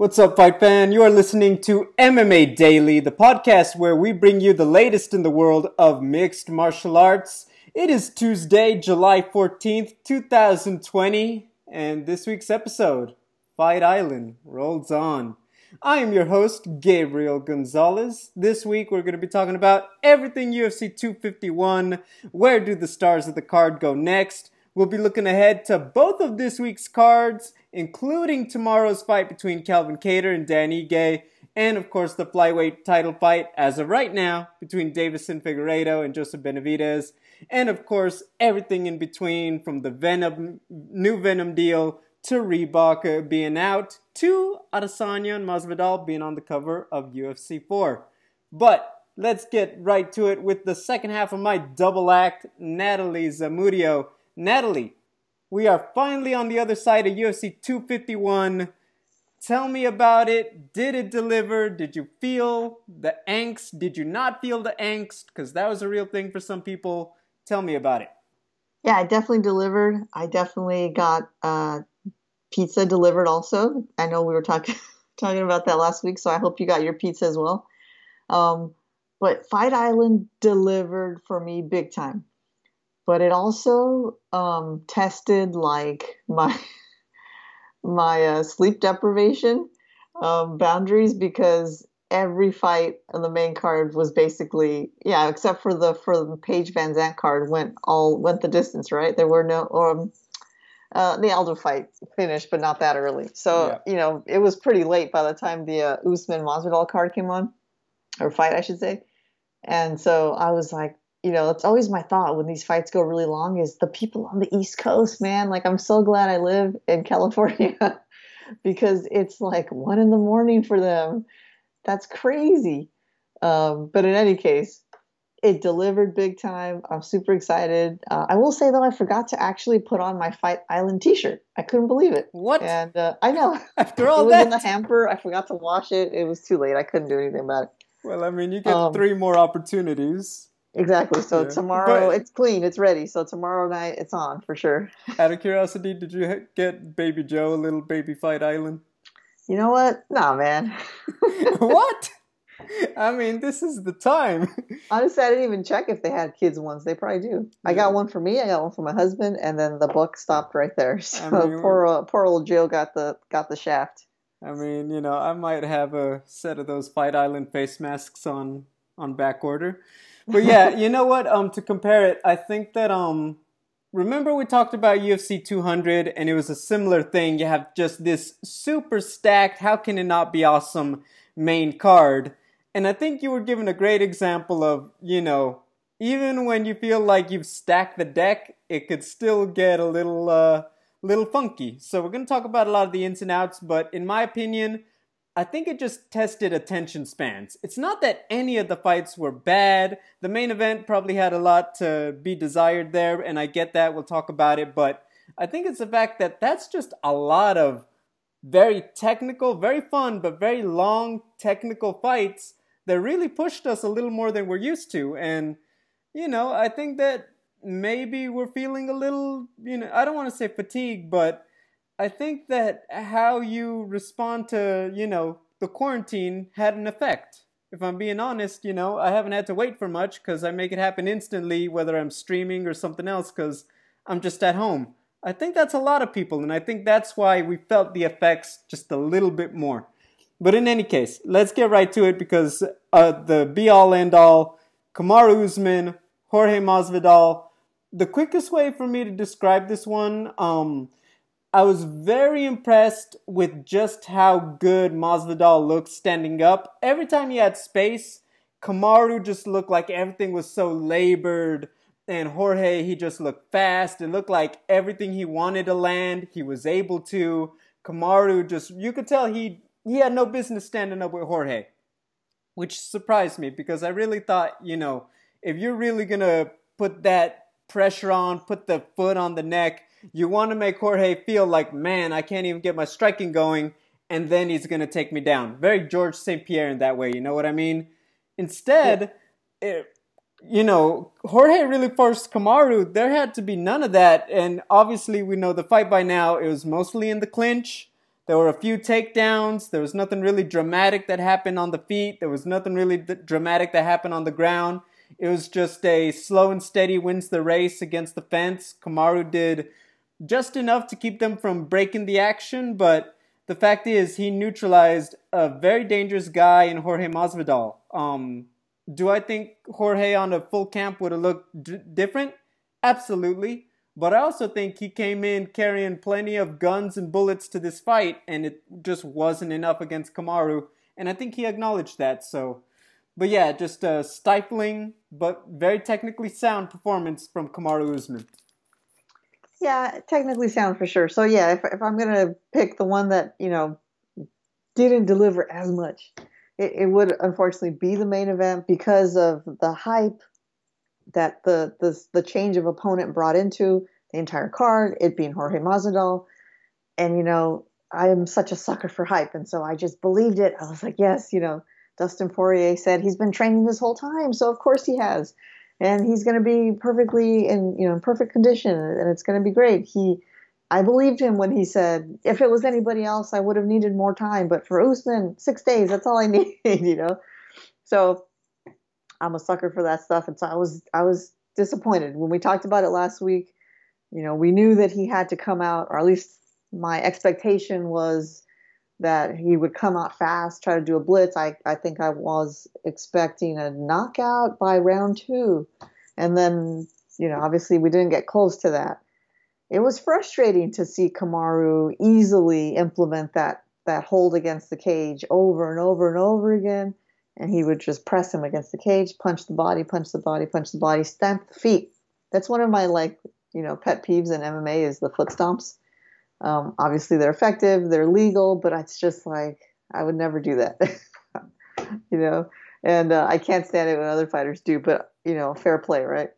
What's up, fight fan? You are listening to MMA Daily, the podcast where we bring you the latest in the world of mixed martial arts. It is Tuesday, July 14th, 2020, and this week's episode, Fight Island, rolls on. I am your host, Gabriel Gonzalez. This week we're going to be talking about everything UFC 251. Where do the stars of the card go next? We'll be looking ahead to both of this week's cards, including tomorrow's fight between Calvin Kattar and Dan Ige, and of course the flyweight title fight as of right now between Deiveson Figueiredo and Joseph Benavidez, and of course everything in between from the Venum new Venum deal to Reebok being out to Adesanya and Masvidal being on the cover of UFC 4. But let's get right to it with the second half of my double act, Natalie Zamudio. Natalie, we are finally on the other side of UFC 251. Tell me about it. Did it deliver? Did you feel the angst? Did you not feel the angst? Because that was a real thing for some people. Tell me about it. Yeah, I definitely delivered. I definitely got uh, pizza delivered also. I know we were talking talking about that last week, so I hope you got your pizza as well. Um, but Fight Island delivered for me big time but it also um, tested like my my uh, sleep deprivation um, boundaries because every fight on the main card was basically yeah except for the for the Paige VanZant card went all went the distance right? There were no um uh, the Aldo fight finished but not that early. So yeah. you know it was pretty late by the time the uh, Usman Masvidal card came on or fight I should say. And so I was like you know, it's always my thought when these fights go really long is the people on the East Coast, man. Like, I'm so glad I live in California because it's like one in the morning for them. That's crazy. Um, but in any case, it delivered big time. I'm super excited. Uh, I will say though, I forgot to actually put on my Fight Island T-shirt. I couldn't believe it. What? And uh, I know. After all it was that, in the hamper. I forgot to wash it. It was too late. I couldn't do anything about it. Well, I mean, you get um, three more opportunities. Exactly. So yeah. tomorrow but, it's clean, it's ready. So tomorrow night it's on for sure. Out of curiosity, did you get Baby Joe a little baby fight island? You know what? Nah, man. what? I mean, this is the time. Honestly, I didn't even check if they had kids ones. They probably do. Yeah. I got one for me. I got one for my husband, and then the book stopped right there. So I mean, poor, uh, poor old Joe got the got the shaft. I mean, you know, I might have a set of those Fight Island face masks on on back order but yeah, you know what? Um, to compare it, I think that um, remember we talked about UFC 200, and it was a similar thing. You have just this super stacked. How can it not be awesome? Main card, and I think you were given a great example of you know even when you feel like you've stacked the deck, it could still get a little uh, little funky. So we're gonna talk about a lot of the ins and outs, but in my opinion I think it just tested attention spans. It's not that any of the fights were bad. The main event probably had a lot to be desired there, and I get that. We'll talk about it. But I think it's the fact that that's just a lot of very technical, very fun, but very long technical fights that really pushed us a little more than we're used to. And, you know, I think that maybe we're feeling a little, you know, I don't want to say fatigue, but I think that how you respond to, you know, the quarantine had an effect. If I'm being honest, you know, I haven't had to wait for much because I make it happen instantly, whether I'm streaming or something else, because I'm just at home. I think that's a lot of people, and I think that's why we felt the effects just a little bit more. But in any case, let's get right to it because uh, the be all end all, Kamaru Usman, Jorge Masvidal. The quickest way for me to describe this one, um, I was very impressed with just how good Masvidal looked standing up. Every time he had space, Kamaru just looked like everything was so labored. And Jorge, he just looked fast. It looked like everything he wanted to land, he was able to. Kamaru just, you could tell he, he had no business standing up with Jorge, which surprised me because I really thought, you know, if you're really going to put that pressure on, put the foot on the neck, you want to make Jorge feel like, man, I can't even get my striking going, and then he's going to take me down. Very Georges St. Pierre in that way, you know what I mean? Instead, yeah. it, you know, Jorge really forced Kamaru. There had to be none of that, and obviously we know the fight by now. It was mostly in the clinch. There were a few takedowns. There was nothing really dramatic that happened on the feet. There was nothing really dramatic that happened on the ground. It was just a slow and steady wins the race against the fence. Kamaru did just enough to keep them from breaking the action, but the fact is he neutralized a very dangerous guy in Jorge Masvidal. Um, do I think Jorge on a full camp would have looked d- different? Absolutely. But I also think he came in carrying plenty of guns and bullets to this fight, and it just wasn't enough against Kamaru. And I think he acknowledged that. So, but yeah, just a stifling but very technically sound performance from Kamaru Usman. Yeah, technically sound for sure. So yeah, if if I'm gonna pick the one that you know didn't deliver as much, it, it would unfortunately be the main event because of the hype that the the the change of opponent brought into the entire card, it being Jorge Masvidal, and you know I am such a sucker for hype, and so I just believed it. I was like, yes, you know, Dustin Poirier said he's been training this whole time, so of course he has, and he's going to be perfectly in you know in perfect condition, and it's going to be great. He, I believed him when he said if it was anybody else, I would have needed more time, but for Usman, six days, that's all I need, you know. So I'm a sucker for that stuff, and so I was I was disappointed when we talked about it last week. You know, we knew that he had to come out, or at least my expectation was that he would come out fast, try to do a blitz. I, I think I was expecting a knockout by round two. And then, you know, obviously we didn't get close to that. It was frustrating to see Kamaru easily implement that that hold against the cage over and over and over again and he would just press him against the cage, punch the body, punch the body, punch the body, stamp the feet. That's one of my like you know pet peeves in MMA is the foot stomps. Um, obviously, they're effective, they're legal, but it's just like I would never do that, you know. And uh, I can't stand it when other fighters do, but you know, fair play, right?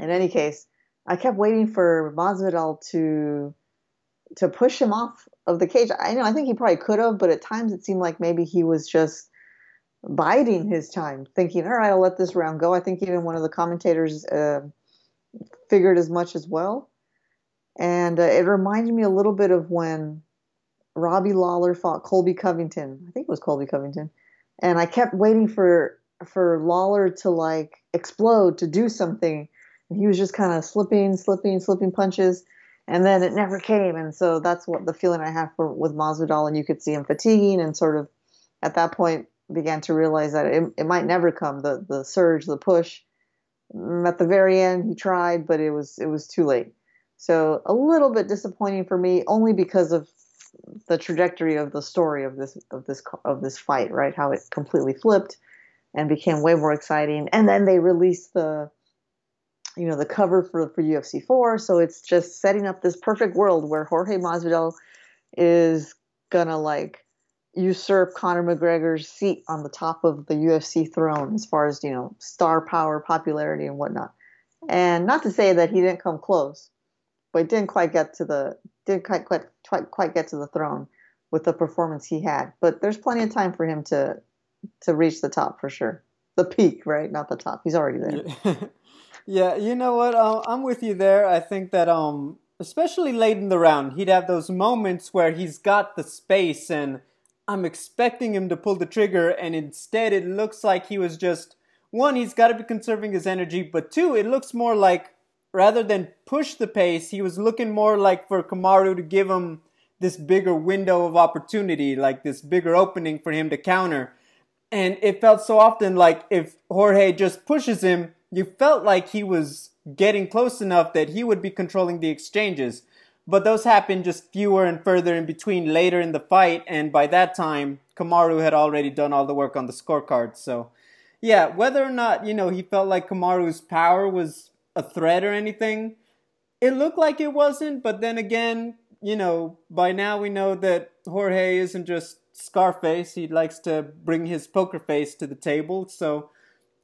In any case, I kept waiting for Masvidal to to push him off of the cage. I know I think he probably could have, but at times it seemed like maybe he was just biding his time, thinking, all right, I'll let this round go. I think even one of the commentators uh, figured as much as well. And uh, it reminded me a little bit of when Robbie Lawler fought Colby Covington. I think it was Colby Covington. And I kept waiting for for Lawler to like explode, to do something. And he was just kind of slipping, slipping, slipping punches. And then it never came. And so that's what the feeling I have for with Masvidal. And you could see him fatiguing and sort of at that point began to realize that it, it might never come the the surge the push mm, at the very end he tried but it was it was too late so a little bit disappointing for me only because of the trajectory of the story of this of this of this fight right? How it completely flipped and became way more exciting. And then they released the you know the cover for for UFC 4 so it's just setting up this perfect world where Jorge Masvidal is gonna like usurp Conor McGregor's seat on the top of the UFC throne as far as you know star power, popularity, and whatnot. And not to say that he didn't come close, but didn't quite get to the didn't quite quite quite, quite get to the throne with the performance he had. But there's plenty of time for him to to reach the top for sure. The peak, right? Not the top. He's already there. yeah, you know what? I'm with you there. I think that um, especially late in the round, he'd have those moments where he's got the space and I'm expecting him to pull the trigger, and instead it looks like he was just one, he's got to be conserving his energy, but two, it looks more like rather than push the pace, he was looking more like for Kamaru to give him this bigger window of opportunity, like this bigger opening for him to counter. And it felt so often like if Jorge just pushes him, you felt like he was getting close enough that he would be controlling the exchanges. But those happened just fewer and further in between later in the fight, and by that time, Kamaru had already done all the work on the scorecard. So, yeah, whether or not, you know, he felt like Kamaru's power was a threat or anything, it looked like it wasn't, but then again, you know, by now we know that Jorge isn't just Scarface. He likes to bring his poker face to the table, so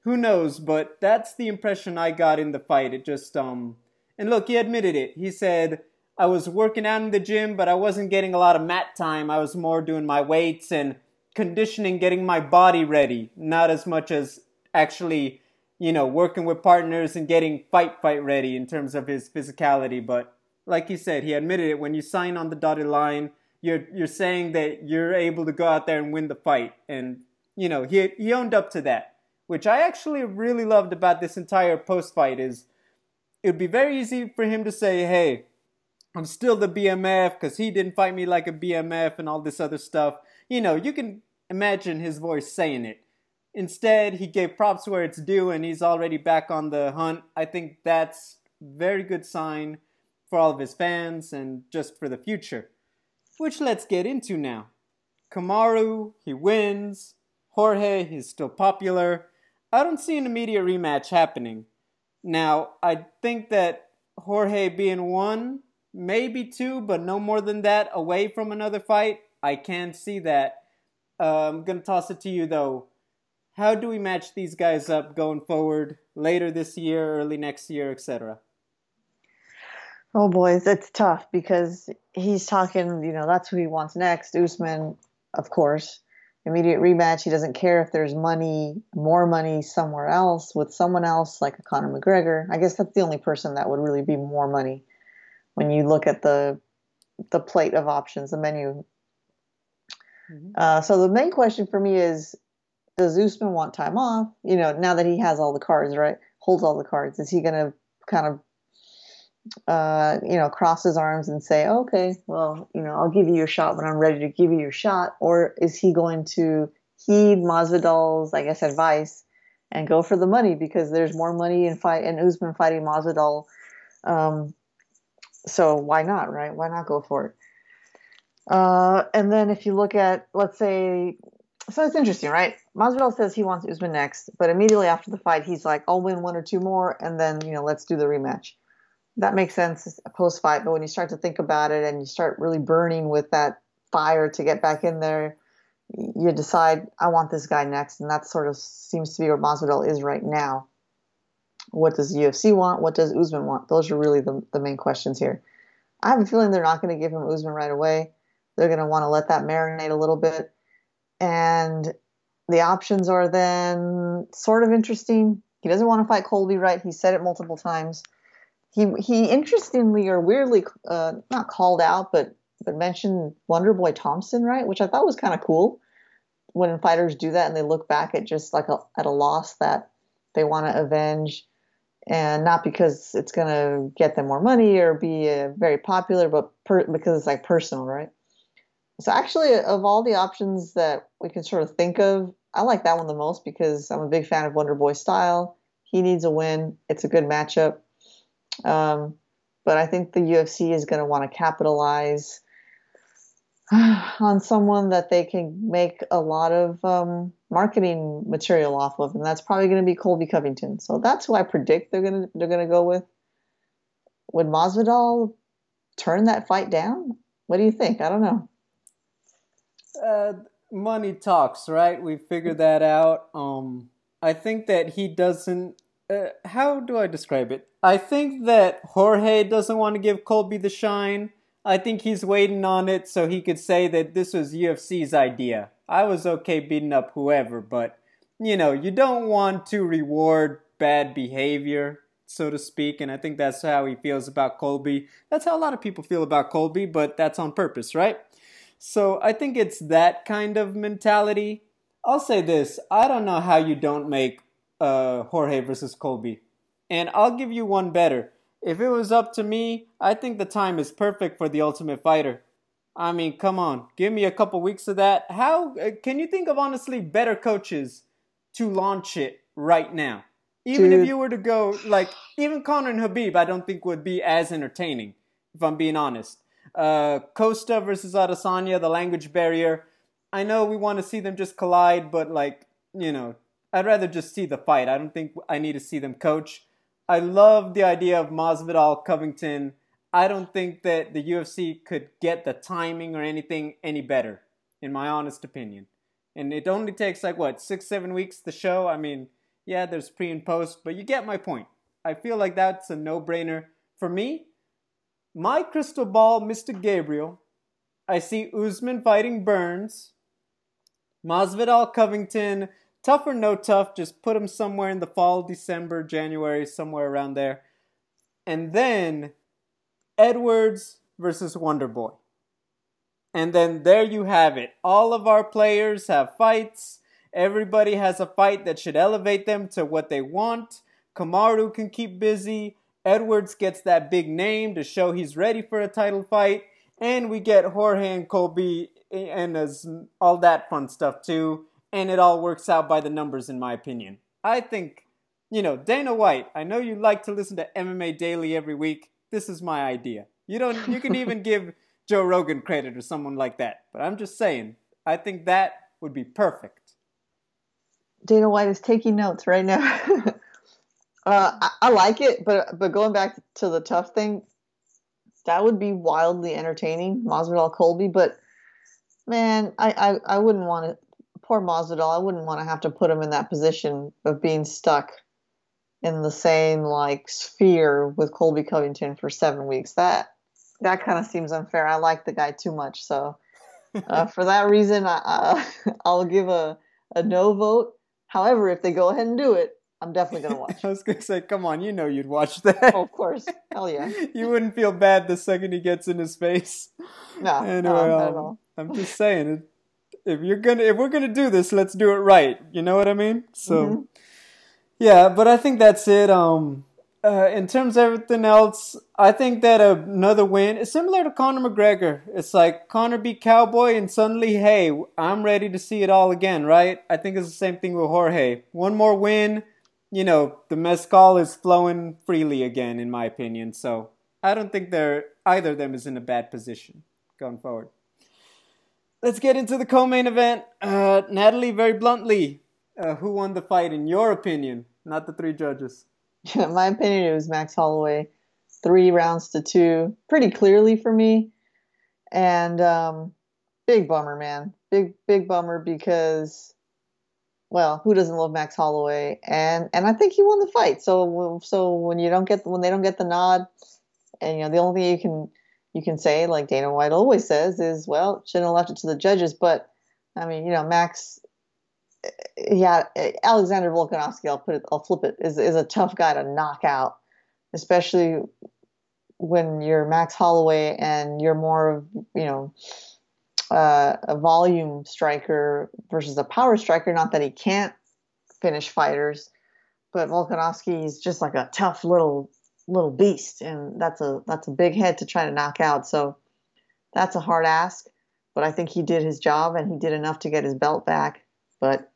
who knows, but that's the impression I got in the fight. It just um and look, he admitted it. He said I was working out in the gym, but I wasn't getting a lot of mat time. I was more doing my weights and conditioning, getting my body ready, not as much as actually, you know, working with partners and getting fight fight ready in terms of his physicality. But like he said, he admitted it when you sign on the dotted line, you're you're saying that you're able to go out there and win the fight, and you know he he owned up to that, which I actually really loved about this entire post fight. Is it would be very easy for him to say, "Hey, I'm still the BMF because he didn't fight me like a BMF and all this other stuff." You know, you can imagine his voice saying it. Instead, he gave props where it's due, and he's already back on the hunt. I think that's very good sign for all of his fans and just for the future. Which let's get into now. Kamaru, he wins. Jorge, he's still popular. I don't see an immediate rematch happening. Now, I think that Jorge being one, maybe two, but no more than that away from another fight, I can see that. Uh, I'm going to toss it to you though. How do we match these guys up going forward later this year, early next year, etc.? Oh boys, it's tough because he's talking, you know, that's who he wants next. Usman, of course, immediate rematch. He doesn't care if there's money, more money somewhere else with someone else like a Conor McGregor. I guess that's the only person that would really be more money when you look at the the plate of options, the menu. Mm-hmm. Uh, so the main question for me is, does Usman want time off? You know, now that he has all the cards, right? Holds all the cards, is he going to kind of uh, you know, cross his arms and say, okay, well, you know, I'll give you your shot when I'm ready to give you your shot? Or is he going to heed Masvidal's, I guess, advice and go for the money because there's more money in fight in Usman fighting Masvidal. Um, so why not, right? Why not go for it? Uh, and then if you look at, let's say, so it's interesting, right? Masvidal says he wants Usman next, but immediately after the fight, he's like, I'll win one or two more, and then you know, let's do the rematch that makes sense post fight, but when you start to think about it and you start really burning with that fire to get back in there, you decide I want this guy next, and that sort of seems to be where Masvidal is right now. What does UFC want? What does Usman want? Those are really the, the main questions here. I have a feeling they're not going to give him Usman right away. They're going to want to let that marinate a little bit, and the options are then sort of interesting. He doesn't want to fight Colby, right? He said it multiple times he he interestingly or weirdly uh, not called out, but but mentioned Wonder Boy Thompson, right? Which I thought was kind of cool when fighters do that and they look back at just like a, at a loss that they want to avenge, and not because it's going to get them more money or be uh, very popular, but per, because it's like personal, right? So actually, of all the options that we can sort of think of, I like that one the most because I'm a big fan of Wonder Boy style. He needs a win. It's a good matchup. Um, but I think the UFC is going to want to capitalize on someone that they can make a lot of um, marketing material off of, and that's probably going to be Colby Covington. So that's who I predict they're going to they're going to go with. Would Masvidal turn that fight down? What do you think? I don't know. Uh, money talks, right? We figured that out. Um, I think that he doesn't uh, how do I describe it? I think that Jorge doesn't want to give Colby the shine. I think he's waiting on it so he could say that this was UFC's idea. I was okay beating up whoever, but you know, you don't want to reward bad behavior, so to speak, and I think that's how he feels about Colby. That's how a lot of people feel about Colby, but that's on purpose, right? So I think it's that kind of mentality. I'll say this I don't know how you don't make uh, Jorge versus Colby. And I'll give you one better. If it was up to me, I think the time is perfect for the Ultimate Fighter. I mean, come on, give me a couple weeks of that. How uh, can you think of honestly better coaches to launch it right now? Even Dude. if you were to go like even Conor and Khabib, I don't think would be as entertaining. If I'm being honest, uh, Costa versus Adesanya, the language barrier. I know we want to see them just collide, but like you know, I'd rather just see the fight. I don't think I need to see them coach. I love the idea of Masvidal Covington. I don't think that the UFC could get the timing or anything any better, in my honest opinion. And it only takes like what six, seven weeks to show. I mean, yeah, there's pre and post, but you get my point. I feel like that's a no-brainer for me. My crystal ball, Mr. Gabriel. I see Usman fighting Burns, Masvidal Covington TUF or no TUF, just put him somewhere in the fall, December, January, somewhere around there. And then Edwards versus Wonder Boy. And then there you have it. All of our players have fights. Everybody has a fight that should elevate them to what they want. Kamaru can keep busy. Edwards gets that big name to show he's ready for a title fight. And we get Jorge and Colby eh, and as all that fun stuff too. And it all works out by the numbers, in my opinion. I think, you know, Dana White, I know you like to listen to MMA Daily every week. This is my idea. You don't you can even give Joe Rogan credit or someone like that. But I'm just saying, I think that would be perfect. Dana White is taking notes right now. uh, I, I, like it, but but going back to the TUF thing, that would be wildly entertaining, Masvidal Colby. But man, I, I, I wouldn't want to. Poor Masvidal, I wouldn't want to have to put him in that position of being stuck in the same like sphere with Colby Covington for seven weeks. That that kind of seems unfair. I like the guy too much, so uh, for that reason, I, I I'll give a a no vote. However, if they go ahead and do it, I'm definitely gonna watch. I was gonna say, come on, you know you'd watch that. Oh, of course, hell yeah. you wouldn't feel bad the second he gets in his face. No, anyway, no, not um, at all. I'm just saying, if you're gonna, if we're gonna do this, let's do it right. You know what I mean? So, mm-hmm. yeah. But I think that's it. Um, uh, in terms of everything else, I think that another win is similar to Conor McGregor. It's like Conor beat Cowboy, and suddenly, hey, I'm ready to see it all again, right? I think it's the same thing with Jorge. One more win, you know, the mezcal is flowing freely again, in my opinion. So I don't think they're either of them is in a bad position going forward. Let's get into the co-main event. Uh, Natalie, very bluntly, uh, who won the fight in your opinion? Not the three judges. Yeah, my opinion it was Max Holloway, three rounds to two, pretty clearly for me, and um, big bummer, man, big big bummer because, well, who doesn't love Max Holloway? And and I think he won the fight. So so when you don't get when they don't get the nod, and you know the only thing you can you can say, like Dana White always says, is well, shouldn't have left it to the judges. But I mean, you know, Max, eh, yeah, eh, Alexander Volkanovski, I'll put it, I'll flip it, is is a tough guy to knock out, especially when you're Max Holloway and you're more of you know uh, a volume striker versus a power striker. Not that he can't finish fighters, but Volkanovski is just like a tough little little beast, and that's a that's a big head to try to knock out. So that's a hard ask, but I think he did his job and he did enough to get his belt back, but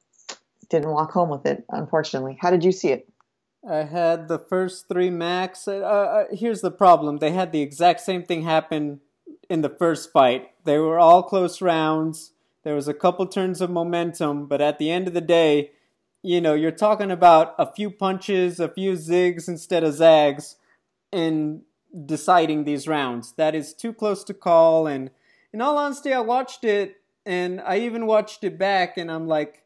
didn't walk home with it, unfortunately. How did you see it? I had the first three max. Uh, uh, here's the problem: they had the exact same thing happen in the first fight. They were all close rounds. There was a couple turns of momentum, but at the end of the day, you know, you're talking about a few punches, a few zigs instead of zags in deciding these rounds. That is too close to call. And in all honesty, I watched it and I even watched it back and I'm like,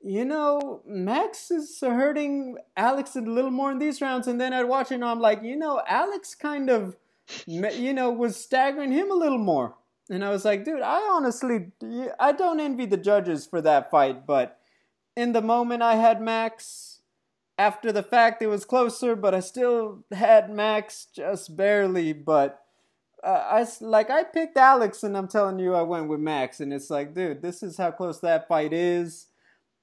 you know, Max is hurting Alex a little more in these rounds. And then I'd watch it and I'm like, you know, Alex kind of, you know, was staggering him a little more. And I was like, dude, I honestly, I don't envy the judges for that fight, but in the moment I had Max after the fact, it was closer, but I still had Max just barely. But uh, I like I picked Alex, and I'm telling you, I went with Max, and it's like, dude, this is how close that fight is.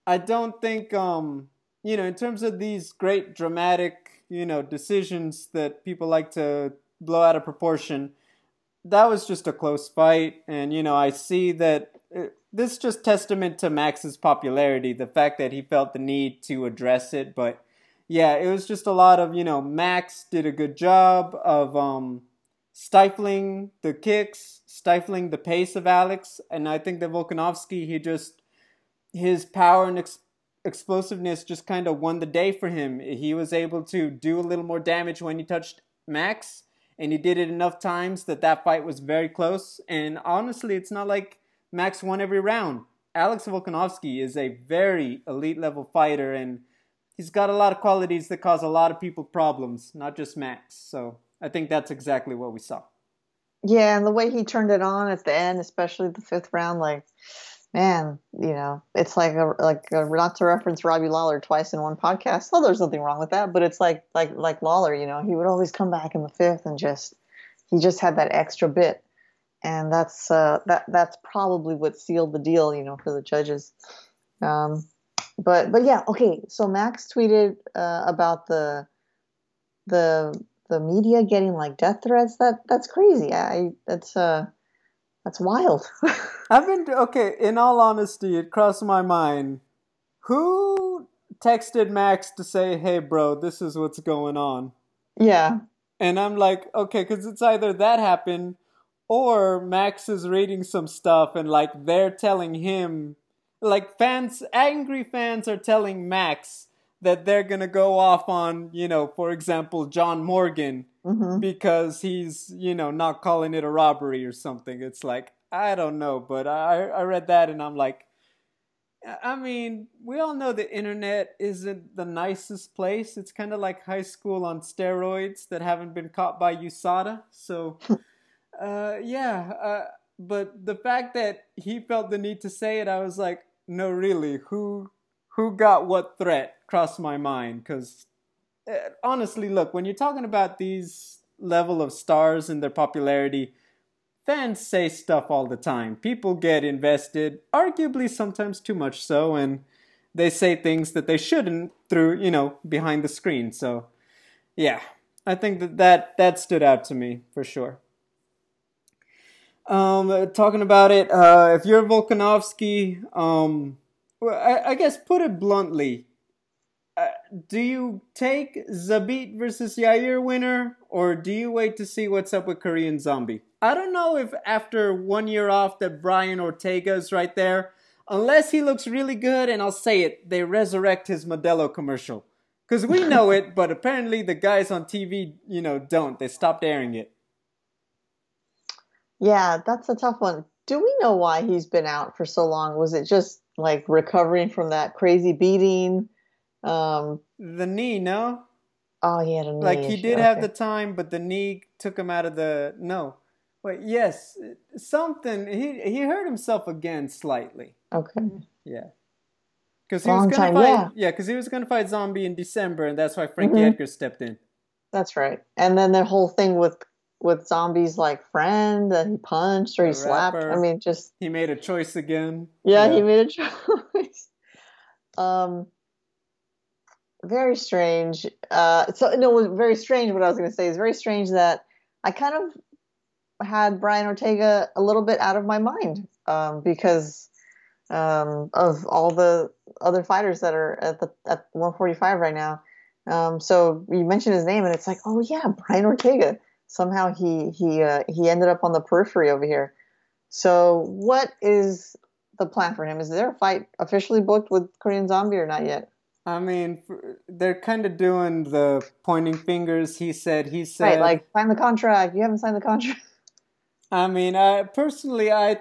I don't think, um, you know, in terms of these great dramatic, you know, decisions that people like to blow out of proportion. That was just a close fight, and you know, I see that. It, uh, this is just testament to Max's popularity, the fact that he felt the need to address it, but yeah, it was just a lot of, you know, Max did a good job of um, stifling the kicks, stifling the pace of Alex. And I think that Volkanovski, he just, his power and ex- explosiveness just kind of won the day for him. He was able to do a little more damage when he touched Max. And he did it enough times that that fight was very close. And honestly, it's not like Max won every round. Alex Volkanovski is a very elite level fighter. And he's got a lot of qualities that cause a lot of people problems, not just Max. So I think that's exactly what we saw. Yeah, and the way he turned it on at the end, especially the fifth round, like, man, you know, it's like a like a, not to reference Robbie Lawler twice in one podcast. Well, there's nothing wrong with that, but it's like like like Lawler, you know, he would always come back in the fifth and just he just had that extra bit. and that's uh, that that's probably what sealed the deal, you know, for the judges. Um, but but yeah, okay. So Max tweeted uh, about the the the media getting like death threats. That that's crazy. I that's uh that's wild. I've been okay. In all honesty, it crossed my mind. Who texted Max to say, "Hey, bro, this is what's going on"? Yeah. And I'm like, okay, because it's either that happened or Max is reading some stuff and like they're telling him, like fans, angry fans are telling Max that they're gonna go off on, you know, for example, John Morgan hmm because he's, you know, not calling it a robbery or something. It's like, I don't know, but I, I read that and I'm like, I mean, we all know the internet isn't the nicest place. It's kind of like high school on steroids that haven't been caught by USADA. So, uh, yeah. Uh, but the fact that he felt the need to say it, I was like, no, really, who who got what threat crossed my mind? Because honestly, look, when you're talking about these level of stars and their popularity, fans say stuff all the time. People get invested, arguably sometimes too much so, and they say things that they shouldn't through, you know, behind the screen. So, yeah, I think that that, that stood out to me for sure. Um, uh, talking about it, uh, if you're Volkanovski, um, I, I guess put it bluntly, uh, do you take Zabit versus Yair winner, or do you wait to see what's up with Korean Zombie? I don't know if after one year off that Brian Ortega is right there, unless he looks really good, and I'll say it, they resurrect his Modelo commercial. Because we know it, but apparently the guys on TV, you know, don't. They stopped airing it. Yeah, that's a tough one. Do we know why he's been out for so long? Was it just like recovering from that crazy beating? Um, The knee, no? oh, he had a knee Like he did have the time, but the knee took him out of the. No. Wait, yes. Something. He, he hurt himself again slightly. Okay. Yeah. Because he was Long gonna time, fight, yeah. yeah, because he was gonna fight Zombie in December, and that's why Frankie Mhm. Edgar stepped in. That's right. And then the whole thing with with zombies like friend that he punched or he slapped. rapper. I mean, just He made a choice again. yeah, he made a choice. um, very strange. Uh, so no, very strange. What I was going to say is very strange that I kind of had Brian Ortega a little bit out of my mind um, because um, of all the other fighters that are at the at 145 right now. Um, so you mentioned his name, and it's like, oh yeah, Brian Ortega. Somehow he he uh, he ended up on the periphery over here. So what is the plan for him? Is there a fight officially booked with Korean Zombie or not yet? I mean, they're kind of doing the pointing fingers. He said. He said. Right, like sign the contract. You haven't signed the contract. I mean, I personally, I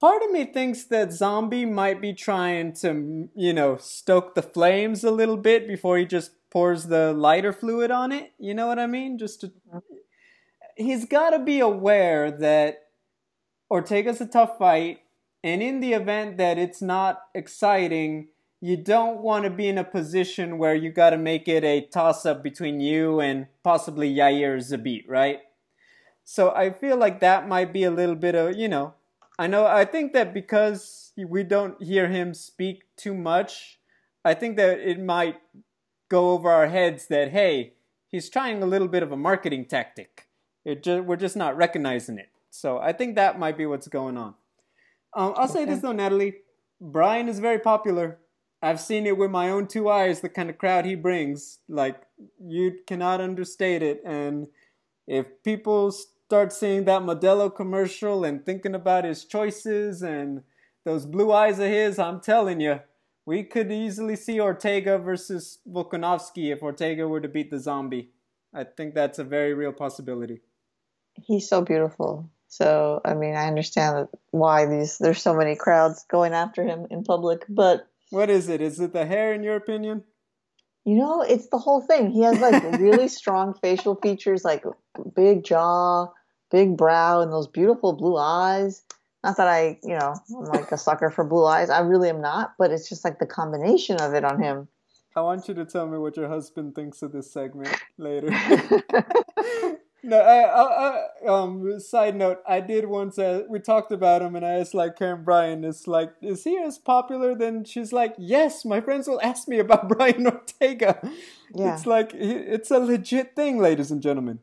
part of me thinks that Zombie might be trying to, you know, stoke the flames a little bit before he just pours the lighter fluid on it. You know what I mean? Just to, he's got to be aware that Ortega's a tough fight, and in the event that it's not exciting, you don't want to be in a position where you got to make it a toss up between you and possibly Yair Zabit, right? So I feel like that might be a little bit of, you know, I know, I think that because we don't hear him speak too much, I think that it might go over our heads that, hey, he's trying a little bit of a marketing tactic. It ju- we're just not recognizing it. So I think that might be what's going on. Um, I'll say this though, Natalie. Brian is very popular. I've seen it with my own two eyes, the kind of crowd he brings. Like, you cannot understate it. And if people start seeing that Modelo commercial and thinking about his choices and those blue eyes of his, I'm telling you, we could easily see Ortega versus Volkanovski if Ortega were to beat the zombie. I think that's a very real possibility. He's so beautiful. So I mean, I understand why these there's so many crowds going after him in public, but What is it? Is it the hair, in your opinion? you know, it's the whole thing. He has like really strong facial features, like big jaw, big brow, and those beautiful blue eyes. Not that I, you know, I'm like a sucker for blue eyes. I really am not, but it's just like the combination of it on him. I want you to tell me what your husband thinks of this segment later. No, I, I, I, um. Side note: I did once. Uh, we talked about him, and I asked like Karen Bryan, "Is like, is he as popular?" Then she's like, "Yes, my friends will ask me about Brian Ortega." Yeah. It's like it's a legit thing, ladies and gentlemen.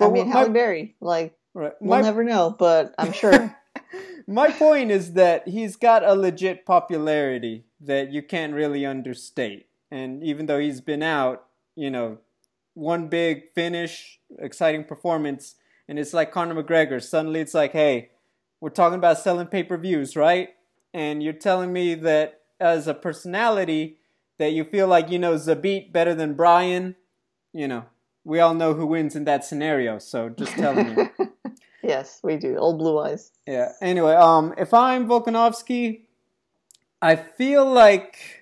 I mean, Halle Berry, like, right. we'll my, never know, but I'm sure. my point is that he's got a legit popularity that you can't really understate, and even though he's been out, you know, one big finish, exciting performance, and it's like Conor McGregor. Suddenly it's like, hey, we're talking about selling pay per views, right? And you're telling me that as a personality, that you feel like you know Zabit better than Brian. You know, we all know who wins in that scenario. So just telling you. yes, we do. Old blue eyes. Yeah. Anyway, um, if I'm Volkanovski, I feel like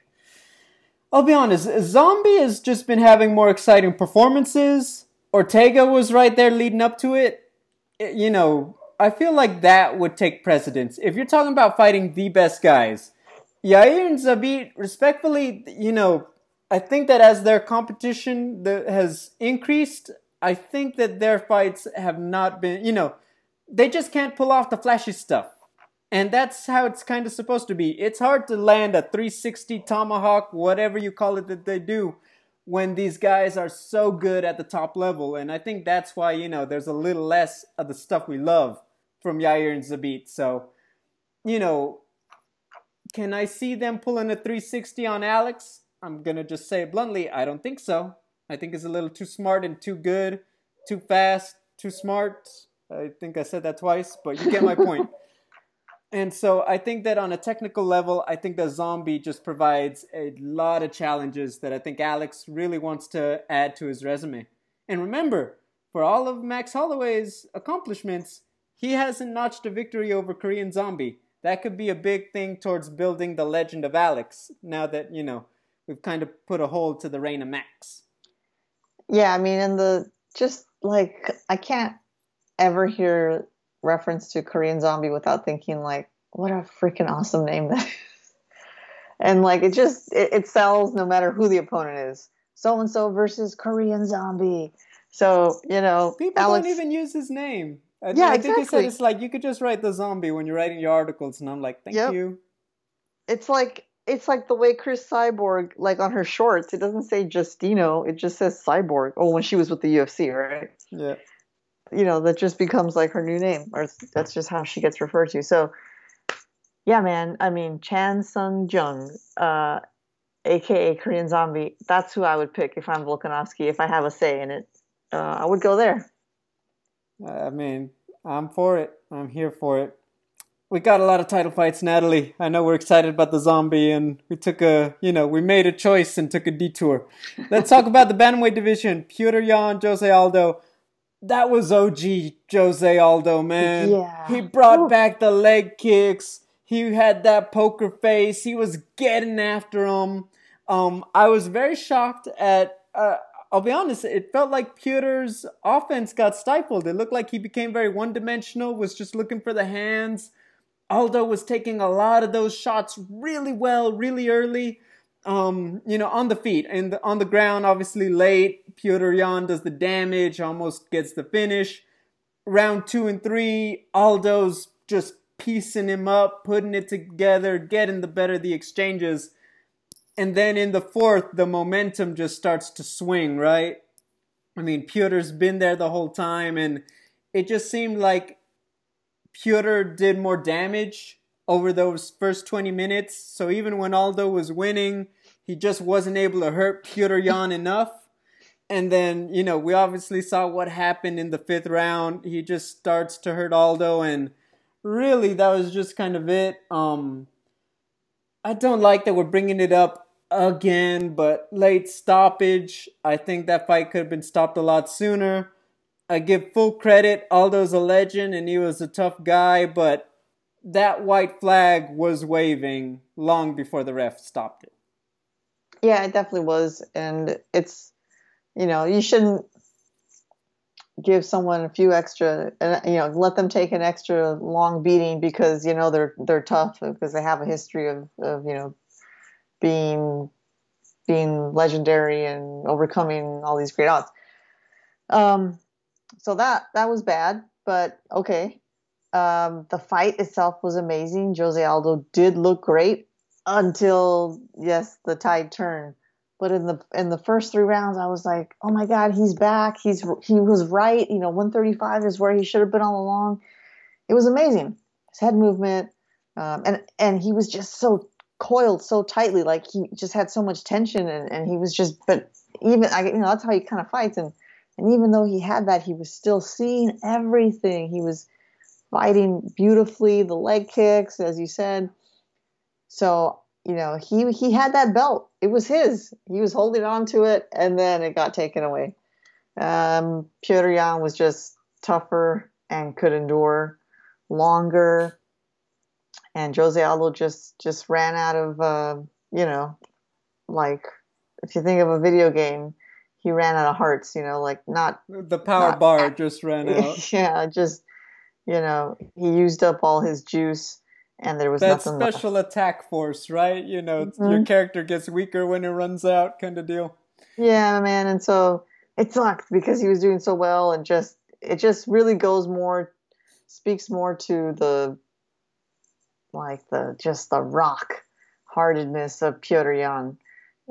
I'll be honest, Zombie has just been having more exciting performances. Ortega was right there leading up to it. You know, I feel like that would take precedence. If you're talking about fighting the best guys, Yair and Zabit, respectfully, you know, I think that as their competition has increased, I think that their fights have not been, you know, they just can't pull off the flashy stuff. And that's how it's kind of supposed to be. It's hard to land a 360 tomahawk, whatever you call it that they do, when these guys are so good at the top level. And I think that's why, you know, there's a little less of the stuff we love from Yair and Zabit. So, you know, can I see them pulling a 360 on Alex? I'm going to just say bluntly, I don't think so. I think it's a little too smart and too good, too fast, too smart. I think I said that twice, but you get my point. And so I think that on a technical level, I think that Zombie just provides a lot of challenges that I think Alex really wants to add to his resume. And remember, for all of Max Holloway's accomplishments, he hasn't notched a victory over Korean Zombie. That could be a big thing towards building the legend of Alex now that, you know, we've kind of put a hold to the reign of Max. Yeah, I mean, and the just like, I can't ever hear reference to Korean Zombie without thinking like, what a freaking awesome name that is. And like it just it, it sells no matter who the opponent is. So and so versus Korean Zombie. So you know, people Alex, don't even use his name. I, yeah, I exactly. think he said it's like you could just write the zombie when you're writing your articles, and I'm like, thank yep. you. It's like it's like the way Cris Cyborg, like on her shorts, it doesn't say Justino, it just says Cyborg. Oh, when she was with the UFC, right? Yeah you know that just becomes like her new name or that's just how she gets referred to. So yeah man i mean chan sung jung uh, aka korean zombie that's who i would pick if i'm volkanovski if i have a say in it. Uh, i would go there. I mean i'm for it. I'm here for it. We got a lot of title fights natalie. I know we're excited about the zombie and we took a you know we made a choice and took a detour. Let's talk about the bantamweight division. Petr Yan jose aldo that was OG Jose Aldo, man. Yeah. He brought Ooh. back the leg kicks. He had that poker face. He was getting after him. Um, I was very shocked at. Uh, I'll be honest. It felt like Petr's offense got stifled. It looked like he became very one-dimensional. Was just looking for the hands. Aldo was taking a lot of those shots really well, really early um, you know, on the feet and on the ground, obviously late. Petr Yan does the damage, almost gets the finish. Round two and three, Aldo's just piecing him up, putting it together, getting the better of the exchanges. And then in the fourth, the momentum just starts to swing, right? I mean, Petr's been there the whole time, and it just seemed like Petr did more damage over those first 20 minutes. So even when Aldo was winning, he just wasn't able to hurt Petr Yan enough. And then, you know, we obviously saw what happened in the fifth round. He just starts to hurt Aldo, and really, that was just kind of it. Um, I don't like that we're bringing it up again, but late stoppage. I think that fight could have been stopped a lot sooner. I give full credit. Aldo's a legend and he was a tough guy, but that white flag was waving long before the ref stopped it. Yeah, it definitely was, and it's you know you shouldn't give someone a few extra and you know let them take an extra long beating because you know they're they're tough because they have a history of, of you know being being legendary and overcoming all these great odds. Um, so that that was bad, but okay. Um, the fight itself was amazing. Jose Aldo did look great until yes, the tide turned. But in the in the first three rounds, I was like, oh my god, he's back. He's he was right. You know, 135 is where he should have been all along. It was amazing. His head movement, um, and and he was just so coiled so tightly, like he just had so much tension, and, and he was just. But even I, you know, that's how he kind of fights, and and even though he had that, he was still seeing everything. He was fighting beautifully, the leg kicks, as you said. So you know, he he had that belt. It was his. He was holding on to it, and then it got taken away. Um, Petr Yan was just tougher and could endure longer, and Jose Aldo just just ran out of uh, you know, like if you think of a video game, he ran out of hearts. You know, like not the power not, bar just ran out. Yeah, just you know, he used up all his juice and there was that nothing special left. attack force, right? You know, mm-hmm. your character gets weaker when it runs out, kind of deal. Yeah, man, and so it sucked because he was doing so well, and just it just really goes more, speaks more to the like the just the rock heartedness of Petr Yan.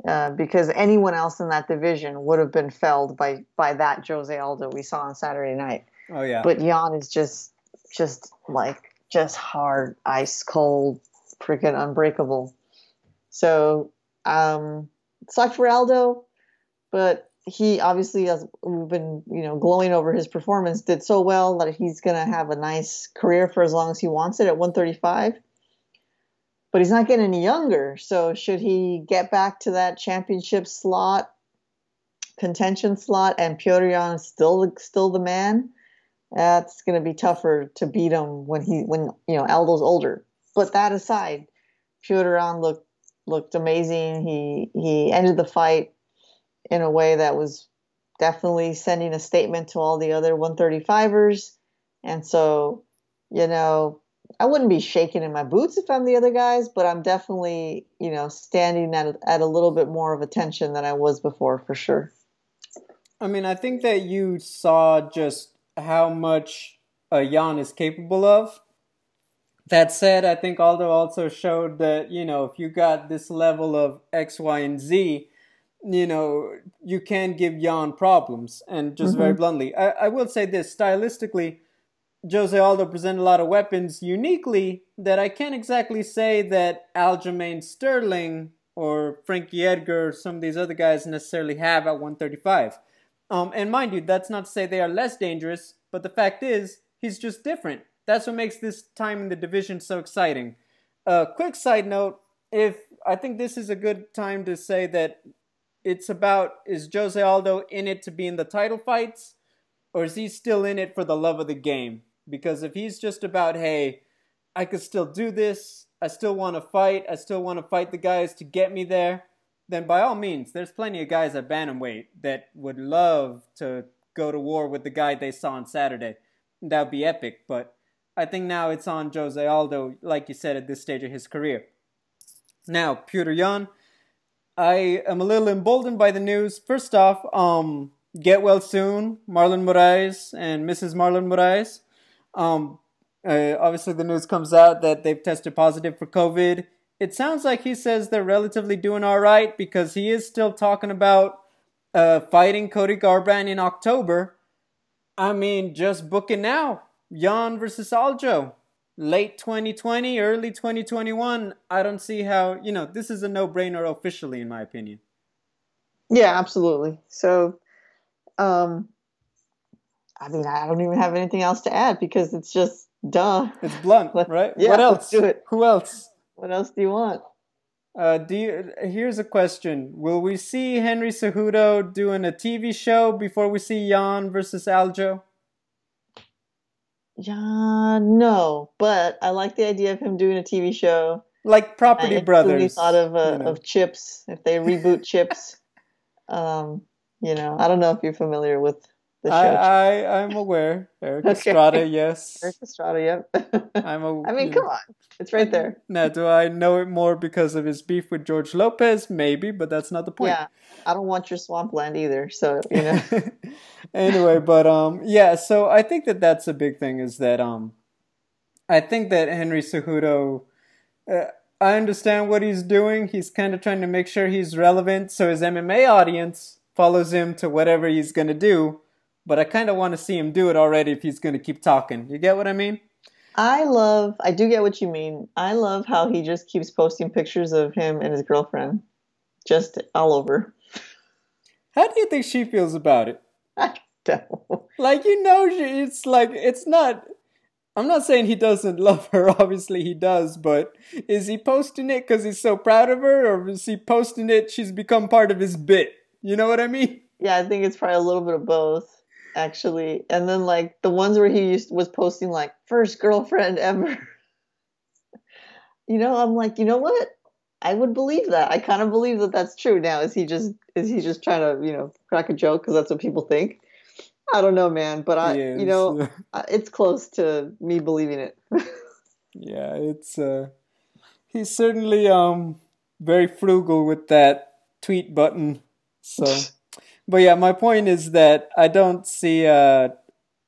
Uh, because anyone else in that division would have been felled by by that Jose Aldo we saw on Saturday night. Oh yeah. But Yan is just just like just hard, ice cold, freaking unbreakable. So, um, sucked for Aldo, but he obviously, as we've been, you know, glowing over his performance, did so well that he's to have a nice career for as long as he wants it at 135. But he's not getting any younger. So, should he get back to that championship slot, contention slot, and is still still the man? That's going to be tougher to beat him when he when you know Aldo's older. But that aside, Yan looked looked amazing. He he ended the fight in a way that was definitely sending a statement to all the other 135ers. And so, you know, I wouldn't be shaking in my boots if I'm the other guys, but I'm definitely, you know, standing at at a little bit more of attention than I was before for sure. I mean, I think that you saw just how much a Yan is capable of. That said, I think Aldo also showed that, you know, if you got this level of X, Y, and Z, you know, you can give Yan problems. And just mm-hmm. very bluntly, I, I will say this stylistically, Jose Aldo presented a lot of weapons uniquely that I can't exactly say that Aljamain Sterling or Frankie Edgar or some of these other guys necessarily have at 135. Um, and mind you, that's not to say they are less dangerous, but the fact is, he's just different. That's what makes this time in the division so exciting. A uh, quick side note: if I think this is a good time to say that it's about is Jose Aldo in it to be in the title fights, or is he still in it for the love of the game? Because if he's just about, hey, I could still do this, I still want to fight, I still want to fight the guys to get me there, then by all means, there's plenty of guys at bantamweight that would love to go to war with the guy they saw on Saturday. That would be epic. But I think now it's on Jose Aldo, like you said, at this stage of his career. Now, Petr Yan, I am a little emboldened by the news. First off, um, get well soon, Marlon Moraes and Mrs. Marlon Moraes. Um, uh, obviously, the news comes out that they've tested positive for COVID it sounds like he says they're relatively doing all right because he is still talking about uh, fighting Cody Garbrandt in October. I mean, just book it now. Yan versus Aljo. Late 2020, early 2021. I don't see how, you know, this is a no brainer officially, in my opinion. Yeah, absolutely. So, um, I mean, I don't even have anything else to add because it's just duh. It's blunt, right? yeah, what else? do it. Who else? What else do you want? Uh, do you, here's a question: Will we see Henry Cejudo doing a TV show before we see Yan versus Aljo? Yeah, no, but I like the idea of him doing a TV show. Like Property I Brothers. thought of uh, you know. of Chips if they reboot Chips. Um, you know, I don't know if you're familiar with the I, show. I I'm aware. Erik Okay. Estrada, yes. Erik Estrada, yep. I'm a. I mean, come know. on, it's right there. Now, do I know it more because of his beef with George Lopez? Maybe, but that's not the point. Yeah, I don't want your swampland either. So you know, anyway, but um, yeah. So I think that that's a big thing. Is that um, I think that Henry Cejudo. Uh, I understand what he's doing. He's kind of trying to make sure he's relevant, so his MMA audience follows him to whatever he's gonna do. But I kind of want to see him do it already if he's gonna keep talking. You get what I mean? I love. I do get what you mean. I love how he just keeps posting pictures of him and his girlfriend, just all over. How do you think she feels about it? I don't. Like you know, she- it's like it's not. I'm not saying he doesn't love her. Obviously, he does. But is he posting it because he's so proud of her, or is he posting it? She's become part of his bit. You know what I mean? Yeah, I think it's probably a little bit of both, actually. And then like the ones where he used was posting like first girlfriend ever. you know, I'm like, you know what? I would believe that. I kind of believe that that's true. Now, is he just is he just trying to you know crack a joke because that's what people think? I don't know, man. But I, you know, it's close to me believing it. yeah, it's uh, he's certainly um very frugal with that tweet button. So, but yeah, my point is that I don't see uh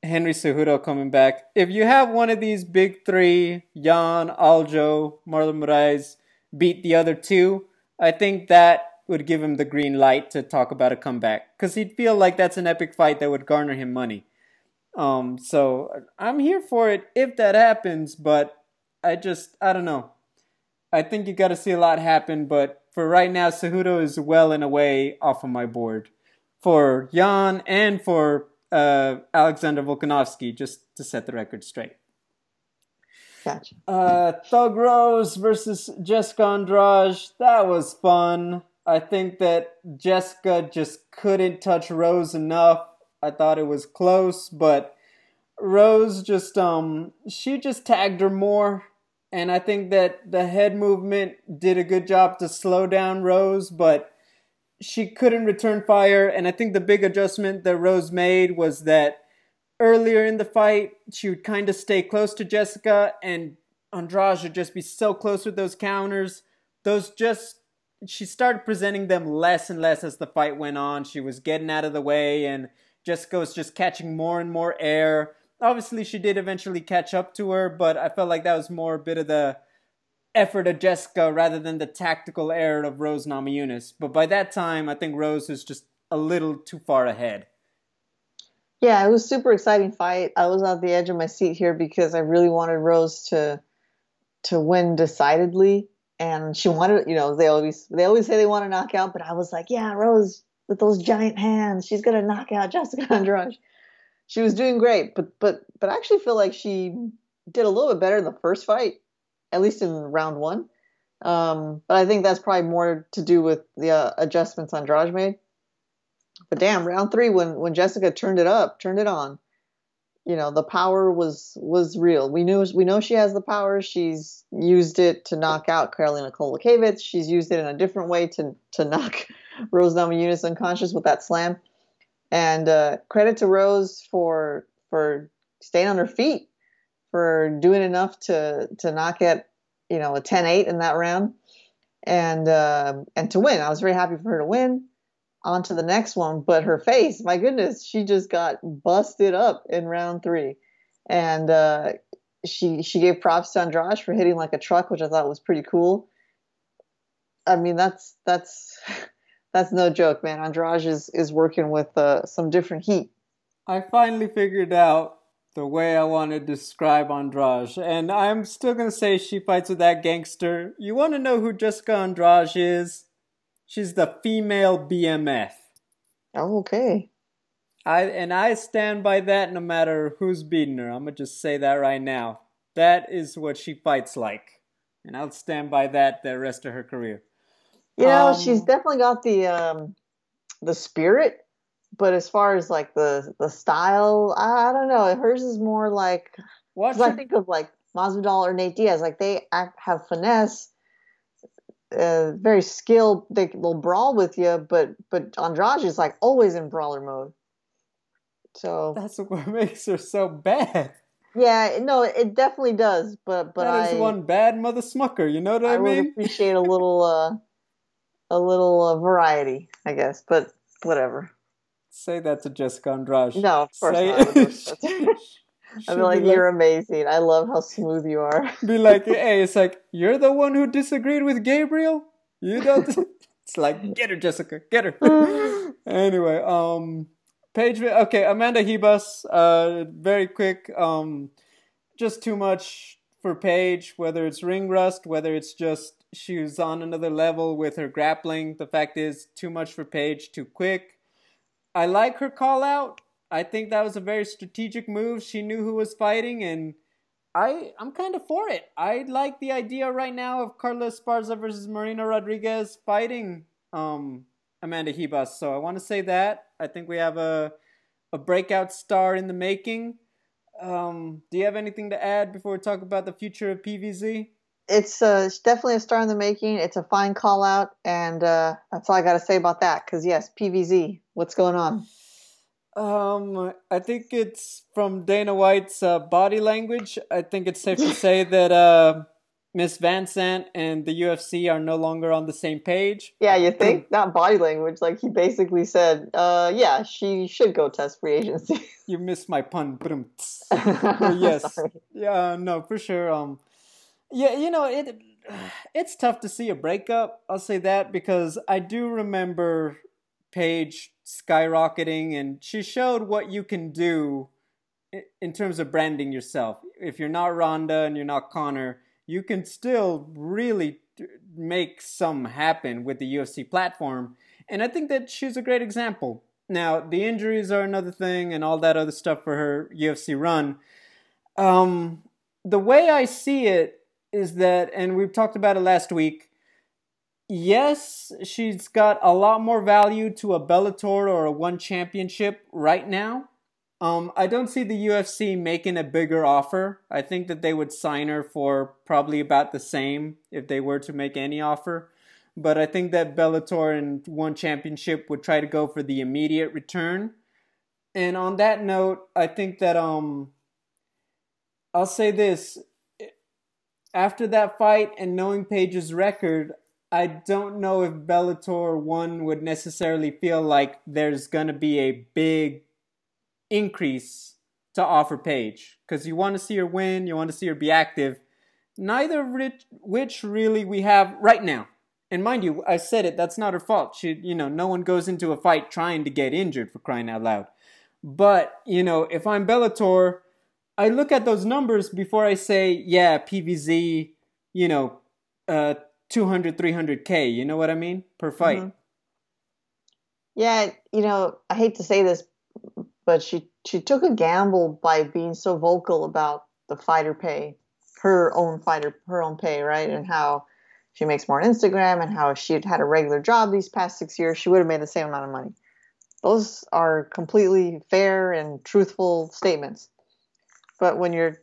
Henry Cejudo coming back. If you have one of these big three, Yan, Aljo, Marlon Moraes, beat the other two, I think that would give him the green light to talk about a comeback. Because he'd feel like that's an epic fight that would garner him money. Um, so I'm here for it if that happens, but I just, I don't know. I think you got to see a lot happen, but for right now, Cejudo is well and away off of my board. For Yan and for uh, Alexander Volkanovski, just to set the record straight. Gotcha. Uh, Thug Rose versus Jessica Andrade. That was fun. I think that Jessica just couldn't touch Rose enough. I thought it was close, but Rose just um she just tagged her more. And I think that the head movement did a good job to slow down Rose, but she couldn't return fire. And I think the big adjustment that Rose made was that earlier in the fight, she would kind of stay close to Jessica, and Andrade would just be so close with those counters. Those just, she started presenting them less and less as the fight went on. She was getting out of the way, and Jessica was just catching more and more air. Obviously, she did eventually catch up to her, but I felt like that was more a bit of the effort of Jessica rather than the tactical error of Rose Namajunas. But by that time, I think Rose is just a little too far ahead. Yeah, it was super exciting fight. I was at the edge of my seat here because I really wanted Rose to to win decidedly, and she wanted. You know, they always they always say they want to knock out, but I was like, yeah, Rose with those giant hands, she's gonna knock out Jessica Andrade. She was doing great, but but but I actually feel like she did a little bit better in the first fight, at least in round one. Um, but I think that's probably more to do with the uh, adjustments Andrade made. But damn, round three when when Jessica turned it up, turned it on, you know, the power was was real. We knew we know she has the power. She's used it to knock out Karolina Kowalkiewicz. She's used it in a different way to to knock Rose Namajunas unconscious with that slam. And uh, credit to Rose for for staying on her feet, for doing enough to to knock at you know a 10-8 in that round, and uh, and to win. I was very happy for her to win on to the next one. But her face, my goodness, she just got busted up in round three, and uh, she she gave props to Andrade for hitting like a truck, which I thought was pretty cool. I mean, that's that's that's no joke, man. Andrade is is working with uh, some different heat. I finally figured out the way I want to describe Andrade, and I'm still gonna say she fights with that gangster. You want to know who Jessica Andrade is? She's the female BMF. Oh, okay. I and I stand by that no matter who's beating her. I'm gonna just say that right now. That is what she fights like, and I'll stand by that the rest of her career. You know, Um, she's definitely got the um, the spirit, but as far as like the the style, I, I don't know. Hers is more like what Because I think of like Masvidal or Nate Diaz, like they act, have finesse, uh, very skilled. They will brawl with you, but but Andrade is like always in brawler mode. So That's what makes her so bad. yeah, no, it definitely does. But but that is I one bad mother smucker. You know what I, I would appreciate a little uh a little uh, variety, I guess. But whatever. Say that to Jessica Andrade. No, of course Say not. I would- it. Be like, you're amazing. I love how smooth you are. be like, hey, it's like you're the one who disagreed with Gabriel. You don't. it's like get her, Jessica, get her. anyway, um, Paige. Okay, Amanda Ribas. Uh, very quick. Um, just too much for Paige. Whether it's ring rust, whether it's just she was on another level with her grappling. The fact is, too much for Paige. Too quick. I like her call out. I think that was a very strategic move. She knew who was fighting, and I I'm kind of for it. I like the idea right now of Carla Esparza versus Marina Rodriguez fighting um, Amanda Ribas. So I want to say that I think we have a a breakout star in the making. Um, do you have anything to add before we talk about the future of PVZ? It's uh, it's definitely a star in the making. It's a fine call out, and uh, that's all I got to say about that. Because yes, PVZ, what's going on? Um, I think it's from Dana White's uh, body language. I think it's safe to say that uh, Miss VanZant and the UFC are no longer on the same page. Yeah, you think not body language? Like he basically said, uh, yeah, she should go test free agency. You missed my pun. Yes, Sorry. yeah, no, for sure. Um, yeah, you know it. It's tough to see a breakup. I'll say that because I do remember Paige skyrocketing, and she showed what you can do in terms of branding yourself. If you're not Ronda and you're not Conor, you can still really make some happen with the UFC platform. And I think that she's a great example. Now, the injuries are another thing and all that other stuff for her UFC run. Um, the way I see it is that, and we've talked about it last week, yes, she's got a lot more value to a Bellator or a One Championship right now. Um, I don't see the UFC making a bigger offer. I think that they would sign her for probably about the same if they were to make any offer. But I think that Bellator and One Championship would try to go for the immediate return. And on that note, I think that um, I'll say this: after that fight and knowing Paige's record, I don't know if Bellator one would necessarily feel like there's gonna be a big increase to offer Paige because you want to see her win, you want to see her be active. Neither of which really we have right now. And mind you, I said it. That's not her fault. She, you know, no one goes into a fight trying to get injured for crying out loud. But you know, if I'm Bellator, I look at those numbers before I say, yeah, PVZ, you know, uh, 200, 300K. You know what I mean? Per fight. Mhm. Yeah, you know, I hate to say this, but she she took a gamble by being so vocal about the fighter pay, her own fighter, her own pay, right? And how she makes more on Instagram, and how if she had had a regular job these past six years, she would have made the same amount of money. Those are completely fair and truthful statements. But when you're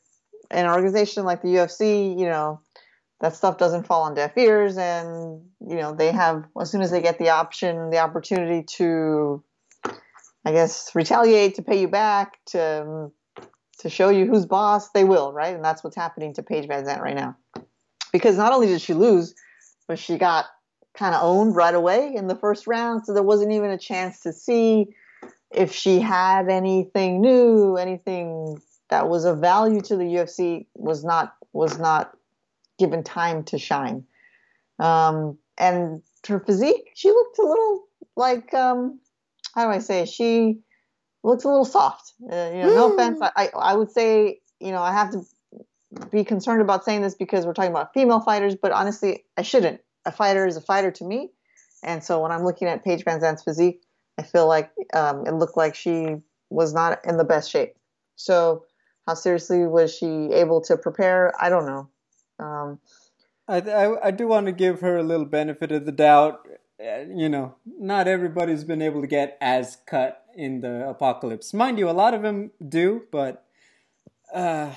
an organization like the UFC, you know, that stuff doesn't fall on deaf ears and you know they have as soon as they get the option the opportunity to i guess retaliate to pay you back to to show you who's boss they will right? And that's what's happening to Paige VanZant right now. Because not only did she lose but she got kind of owned right away in the first round so there wasn't even a chance to see if she had anything new anything that was of value to the ufc was not was not given time to shine. Um, and her physique, she looked a little like, um, how do I say? She looked a little soft. Uh, you know, no offense. I, I, I would say, you know, I have to be concerned about saying this because we're talking about female fighters, but honestly, I shouldn't. A fighter is a fighter to me. And so when I'm looking at Paige VanZant's physique, I feel like um, it looked like she was not in the best shape. So how seriously was she able to prepare? I don't know. Um, I, I, I do want to give her a little benefit of the doubt. Uh, you know, not everybody's been able to get as cut in the apocalypse. Mind you, a lot of them do, but uh,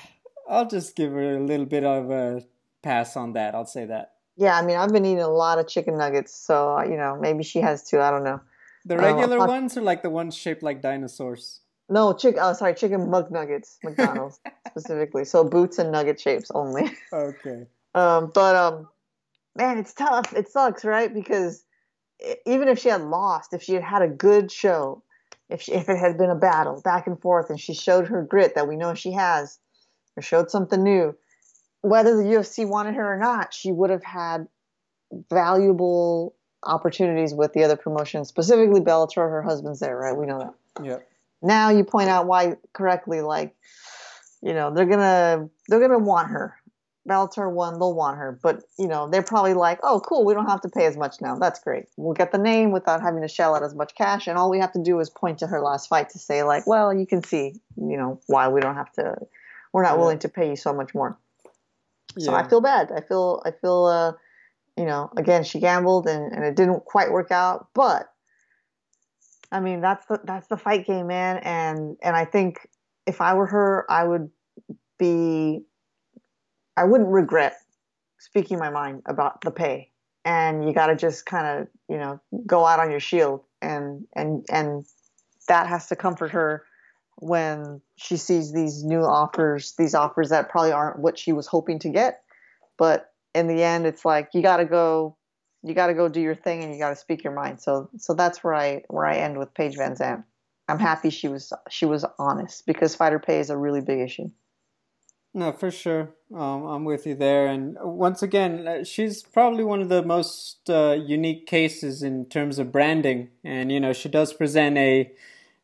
I'll just give her a little bit of a pass on that. I'll say that. yeah, I mean, I've been eating a lot of chicken nuggets, so you know, maybe she has too. I don't know. The Oh, regular fuck. ones are like the ones shaped like dinosaurs. No, chicken. Oh, sorry, chicken McNuggets, McDonald's specifically. So boots and nugget shapes only. Okay. Um, but um, man, it's tough. It sucks, right? Because even if she had lost, if she had had a good show, if she, if it had been a battle back and forth, and she showed her grit that we know she has, or showed something new, whether the UFC wanted her or not, she would have had valuable opportunities with the other promotions, specifically Bellator. Her husband's there, right? We know that Yep. Now you point out why correctly like you know they're gonna they're gonna want her. Bellator one they'll want her. But you know they're probably like oh cool we don't have to pay as much now. That's great. We'll get the name without having to shell out as much cash. And all we have to do is point to her last fight to say like well you can see you know why we don't have to we're not Yeah. willing to pay you so much more. So I feel bad. I feel I feel uh you know again she gambled and, and it didn't quite work out but I mean, that's the that's the fight game, man. And and I think if I were her, I would be I wouldn't regret speaking my mind about the pay. And you got to just kind of, you know, go out on your shield and and and that has to comfort her when she sees these new offers, these offers that probably aren't what she was hoping to get. But in the end, it's like you got to go you got to go do your thing and you got to speak your mind. So so that's where I where I end with Paige VanZant. I'm happy she was she was honest because fighter pay is a really big issue. No, for sure. Um, I'm with you there. And once again, uh, she's probably one of the most uh, unique cases in terms of branding. And, you know, she does present a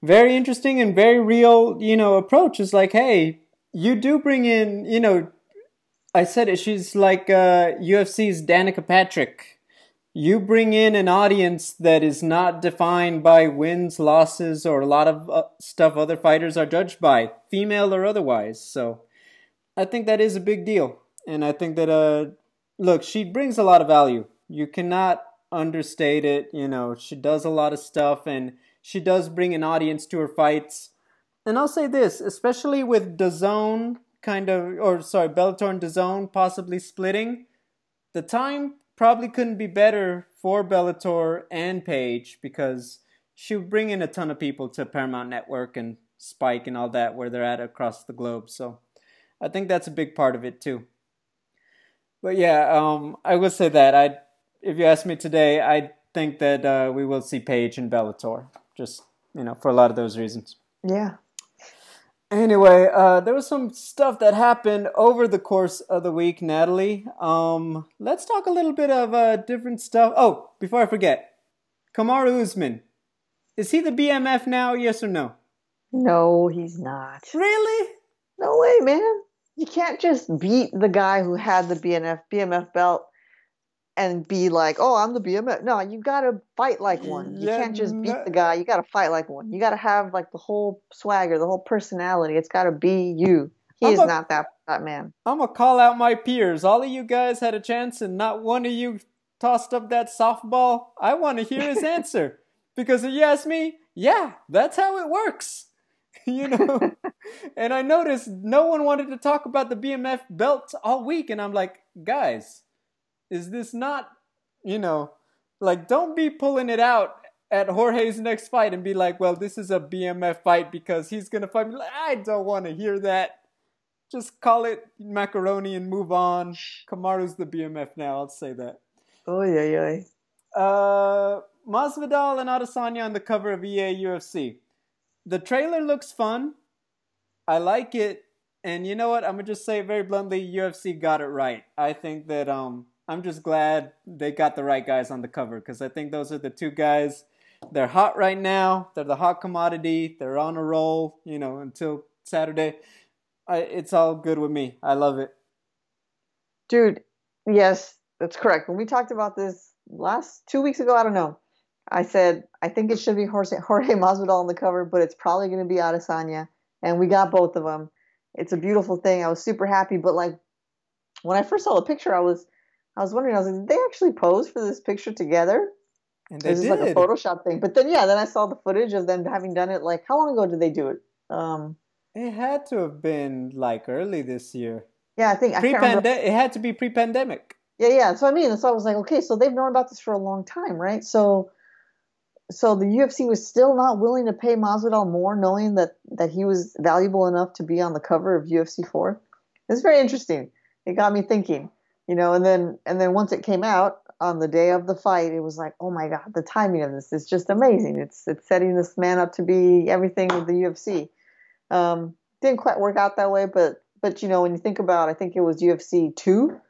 very interesting and very real, you know, approach. It's like, hey, you do bring in, you know, I said it, she's like uh, UFC's Danica Patrick. You bring in an audience that is not defined by wins, losses, or a lot of uh, stuff other fighters are judged by, female or otherwise. So I think that is a big deal. And I think that, uh, look, she brings a lot of value. You cannot understate it. You know, she does a lot of stuff and she does bring an audience to her fights. And I'll say this, especially with DAZN kind of, or sorry, Bellator and DAZN possibly splitting, the time probably couldn't be better for Bellator and Paige because she would bring in a ton of people to Paramount Network and Spike and all that where they're at across the globe. So I think that's a big part of it too. But yeah, um, I will say that I, if you ask me today, I think that uh, we will see Paige in Bellator, just you know, for a lot of those reasons. Yeah. Anyway, uh, there was some stuff that happened over the course of the week, Natalie. Um, let's talk a little bit of uh, different stuff. Oh, before I forget, Kamaru Usman, is he the BMF now? Yes or no? No, he's not. Really? No way, man. You can't just beat the guy who had the BNF BMF belt and be like, "Oh, I'm the BMF." No, you gotta fight like one. You Yeah, can't just beat the guy. You gotta fight like one. You gotta have like the whole swagger, the whole personality. It's gotta be you. He I'm is a- not that that man. I'm gonna call out my peers. All of you guys had a chance, and not one of you tossed up that softball. I want to hear his answer because if you ask me, yeah, that's how it works. you know, and I noticed no one wanted to talk about the BMF belt all week, and I'm like, guys, is this not, you know, like don't be pulling it out at Jorge's next fight and be like, well, this is a BMF fight because he's gonna fight me. Like, I don't want to hear that just call it macaroni and move on. Kamaru's the BMF now. I'll say that. Oh yeah, yeah. Uh, Masvidal and Adesanya on the cover of EA UFC. The trailer looks fun. I like it, and you know what? I'm gonna just say it very bluntly. UFC got it right. I think that um, I'm just glad they got the right guys on the cover because I think those are the two guys. They're hot right now. They're the hot commodity. They're on a roll. You know, until Saturday. I, it's all good with me. I love it. Dude, yes, that's correct. When we talked about this last two weeks ago, I don't know. I said I think it should be Jorge, Jorge Masvidal on the cover, but it's probably going to be Adesanya, and we got both of them. It's a beautiful thing. I was super happy, but like when I first saw the picture, I was I was wondering. I was like, did they actually pose for this picture together? And they Is this did. like a Photoshop thing? But then yeah, then I saw the footage of them having done it. Like how long ago did they do it? Um, It had to have been like early this year. yeah, I think I. Pre-pandemic. It had to be pre-pandemic. Yeah, yeah. So I mean, so I was like, okay, so they've known about this for a long time, right? So so the UFC was still not willing to pay Masvidal more, knowing that that he was valuable enough to be on the cover of UFC four. It's very interesting. It got me thinking, you know. And then and then once it came out on the day of the fight, it was like, oh my god, the timing of this is just amazing. It's it's setting this man up to be everything with the UFC. Um, didn't quite work out that way, but but you know when you think about, I think it was UFC two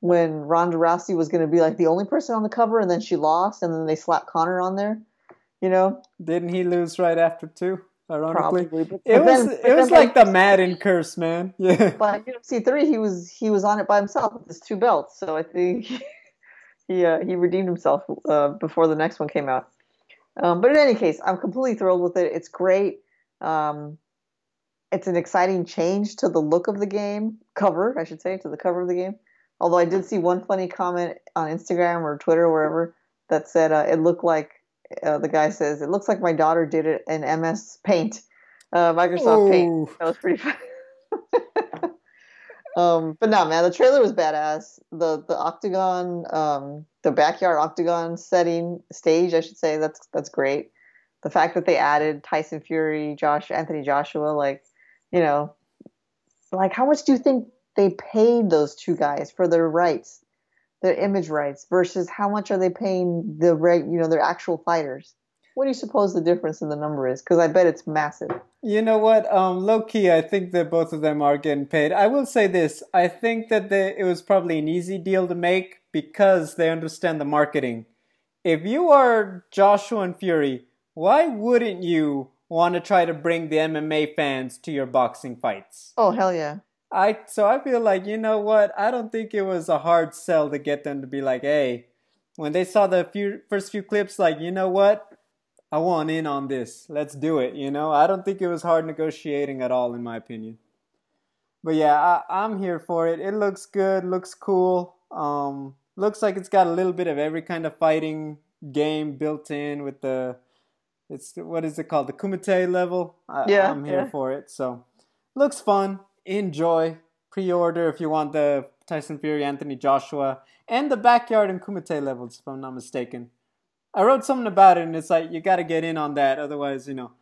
when Ronda Rousey was going to be like the only person on the cover, and then she lost, and then they slapped Conor on there. You know, didn't he lose right after two? Ironically, Probably, but, it but was then- it was then like the Madden curse, man. Yeah. But UFC three, he was he was on it by himself with his two belts. So I think he uh, he redeemed himself uh, before the next one came out. Um, but in any case, I'm completely thrilled with it. It's great. Um, it's an exciting change to the look of the game cover, I should say, to the cover of the game. Although I did see one funny comment on Instagram or Twitter or wherever that said uh, it looked like uh, the guy says it looks like my daughter did it in MS Paint, uh, Microsoft Paint. That was pretty fun. um, but no, man, the trailer was badass. The the octagon, um, the backyard octagon setting stage, I should say, that's that's great. The fact that they added Tyson Fury, Josh Anthony Joshua, like, you know, like how much do you think they paid those two guys for their rights, their image rights, versus how much are they paying the reg, you know, their actual fighters? What do you suppose the difference in the number is? Because I bet it's massive. You know what? Um, low key, I think that both of them are getting paid. I will say this: I think that it was probably an easy deal to make because they understand the marketing. If you are Joshua and Fury, why wouldn't you want to try to bring the MMA fans to your boxing fights? Oh hell yeah! I so I feel like you know what? I don't think it was a hard sell to get them to be like, hey, when they saw the few first few clips, like you know what? I want in on this. Let's do it. You know, I don't think it was hard negotiating at all, in my opinion. But yeah, I, I'm here for it. It looks good. Looks cool. Um, looks like it's got a little bit of every kind of fighting game built in with the. It's what is it called? The Kumite level. I, Yeah, I'm here yeah. for it. So, looks fun. Enjoy. Pre-order if you want the Tyson Fury, Anthony Joshua, and the backyard and Kumite levels, if I'm not mistaken. I wrote something about it, and it's like you got to get in on that. Otherwise, you know,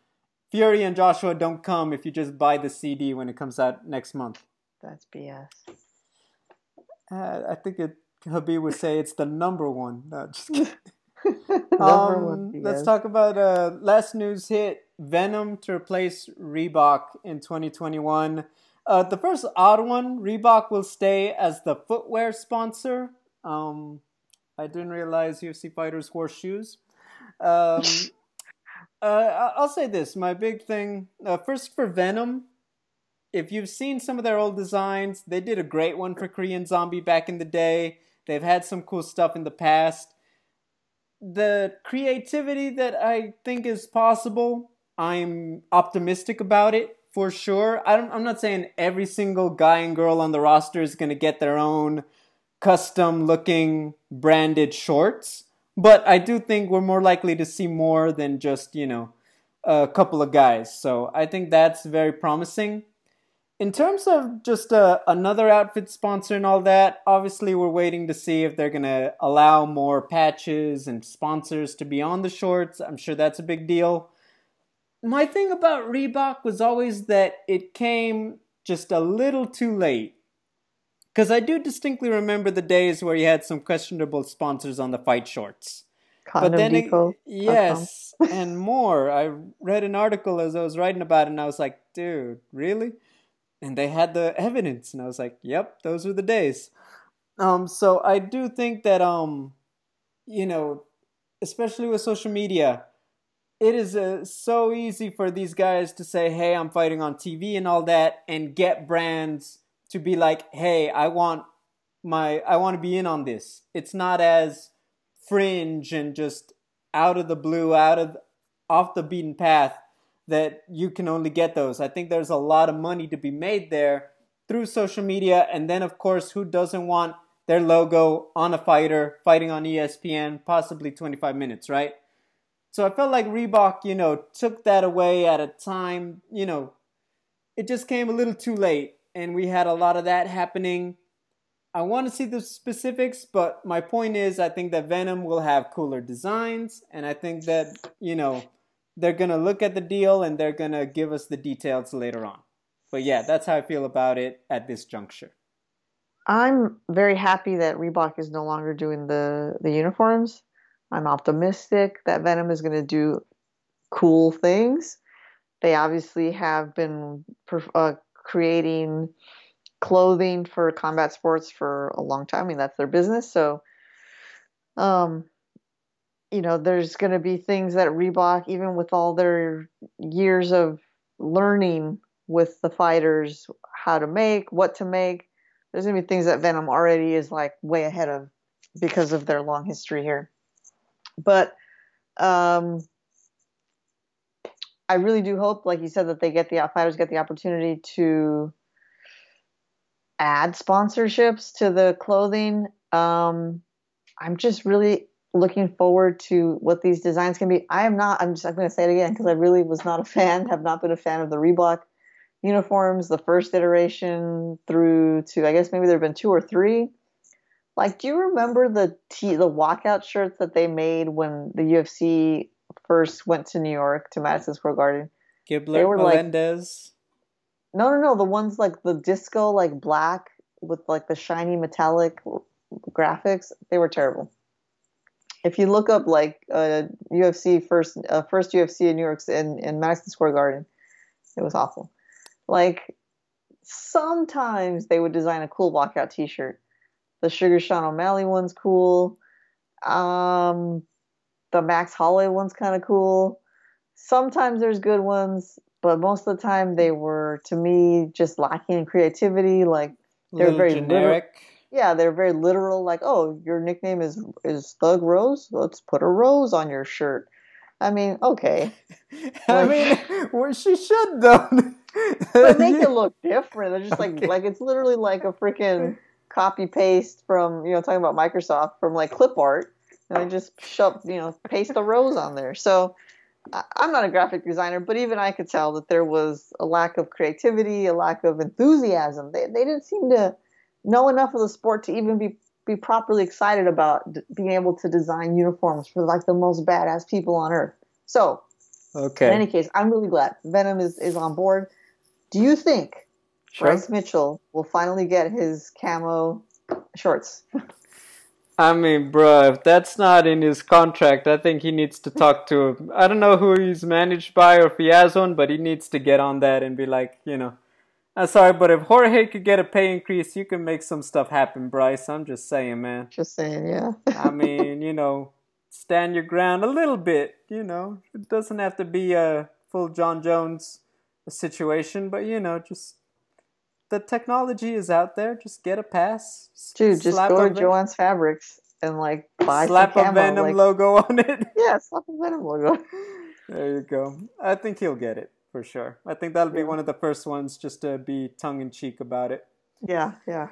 Fury and Joshua don't come if you just buy the CD when it comes out next month. That's BS. Uh, I think it Khabib would say it's the number one. No, just kidding. Number Um, one let's talk about uh, last news hit Venum to replace Reebok in 2021. Uh, the first odd one, Reebok will stay as the footwear sponsor. Um, I didn't realize UFC fighters wore shoes. Um, uh, I'll say this: my big thing uh, first for Venum. If you've seen some of their old designs, they did a great one for Korean Zombie back in the day. They've had some cool stuff in the past the creativity that I think is possible, I'm optimistic about it for sure. I'm not saying every single guy and girl on the roster is going to get their own custom looking branded shorts, but I do think we're more likely to see more than just, you know, a couple of guys. So I think that's very promising. In terms of just uh, another outfit sponsor and all that, obviously we're waiting to see if they're going to allow more patches and sponsors to be on the shorts. I'm sure that's a big deal. My thing about Reebok was always that it came just a little too late. Because I do distinctly remember the days where you had some questionable sponsors on the fight shorts. Condom it- Depot. yes, and more. I read an article as I was writing about it, and I was like, dude, really? And they had the evidence, and I was like, yep, those were the days. Um, so I do think that, um, you know, especially with social media, it is uh, so easy for these guys to say, hey, I'm fighting on TV and all that, and get brands to be like, hey, I want my, I want to be in on this. It's not as fringe and just out of the blue, out of off the beaten path that you can only get those. I think there's a lot of money to be made there through social media, and then of course, who doesn't want their logo on a fighter fighting on ESPN, possibly 25 minutes, right? So I felt like Reebok, you know, took that away at a time, you know, it just came a little too late, and we had a lot of that happening. I want to see the specifics, but my point is, I think that Venum will have cooler designs, and I think that you know they're gonna look at the deal and they're gonna give us the details later on. But yeah, that's how I feel about it at this juncture. I'm very happy that Reebok is no longer doing the the uniforms. I'm optimistic that Venum is going to do cool things. They obviously have been uh, creating clothing for combat sports for a long time. I mean, that's their business. So, um, you know, there's going to be things that Reebok, even with all their years of learning with the fighters how to make, what to make, there's going to be things that Venum already is like way ahead of because of their long history here. But um, I really do hope, like you said, that they get the fighters get the opportunity to add sponsorships to the clothing. Um, I'm just really looking forward to what these designs can be. I am not. I'm just. I'm going to say it again because I really was not a fan. Have not been a fan of the Reebok uniforms, the first iteration through to I guess maybe there have been two or three. Like, do you remember the t- the walkout shirts that they made when the UFC first went to New York to Madison Square Garden? Gilbert, they were Melendez. Like, no, no, no. The ones like the disco, like black with like the shiny metallic graphics. They were terrible. If you look up like uh, UFC first uh, first UFC in New York in, in Madison Square Garden, it was awful. Like sometimes they would design a cool walkout T-shirt. The Sugar Sean O'Malley one's cool. Um, the Max Holloway one's kind of cool. Sometimes there's good ones, but most of the time they were, to me, just lacking in creativity. Like they're very generic. Literal. Yeah, they're very literal. Like, oh, your nickname is is Thug Rose. Let's put a rose on your shirt. I mean, okay. I mean, well, she should though. but make it look different. They're just like okay. like it's literally like a freaking copy paste from you know talking about Microsoft from like clip art, and they just shove you know paste a rose on there. So I'm not a graphic designer, but even I could tell that there was a lack of creativity, a lack of enthusiasm. They they didn't seem to know enough of the sport to even be be properly excited about d- being able to design uniforms for like the most badass people on earth. So, okay. In any case, I'm really glad Venum is is on board. Do you think sure. Bryce Mitchell will finally get his camo shorts? I mean, bro, if that's not in his contract, I think he needs to talk to. I don't know who he's managed by or if he has one, but he needs to get on that and be like, you know, I'm sorry, but if Jorge could get a pay increase, you can make some stuff happen, Bryce. I'm just saying, man. Just saying, yeah. I mean, you know, stand your ground a little bit. You know, it doesn't have to be a full Jon Jones situation, but you know, just the technology is out there. Just get a pass. Dude, just go to Joann's Fabrics and like buy slap some camo, a Venum like, logo on it. Yeah, slap a Venum logo. there you go. I think he'll get it for sure. I think that'll be yeah. one of the first ones just to be tongue in cheek about it. Yeah, yeah.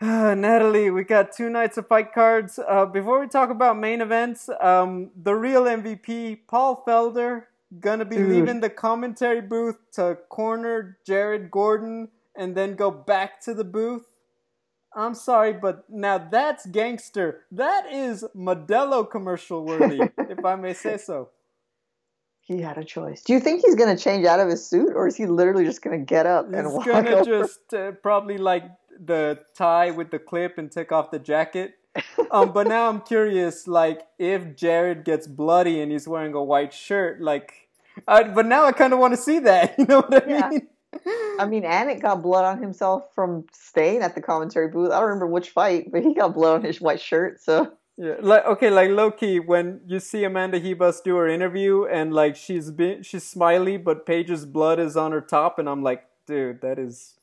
Uh, Natalie, we got two nights of fight cards. Uh, before we talk about main events, um, the real MVP, Paul Felder, gonna be Dude. leaving the commentary booth to corner Jared Gordon and then go back to the booth. I'm sorry, but now that's gangster. That is Modelo commercial worthy, if I may say so. He had a choice. Do you think he's going to change out of his suit, or is he literally just going to get up he's and walk? He's going to just uh, probably like the tie with the clip and take off the jacket um, but now I'm curious, like if Jared gets bloody and he's wearing a white shirt, like, I, but now I kind of want to see that. You know what I yeah. mean? I mean, Anik got blood on himself from staying at the commentary booth. I don't remember which fight, but he got blood on his white shirt. So yeah, like okay, like Loki, when you see Amanda Ribas do her interview and like she's been she's smiley, but Paige's blood is on her top, and I'm like, dude, that is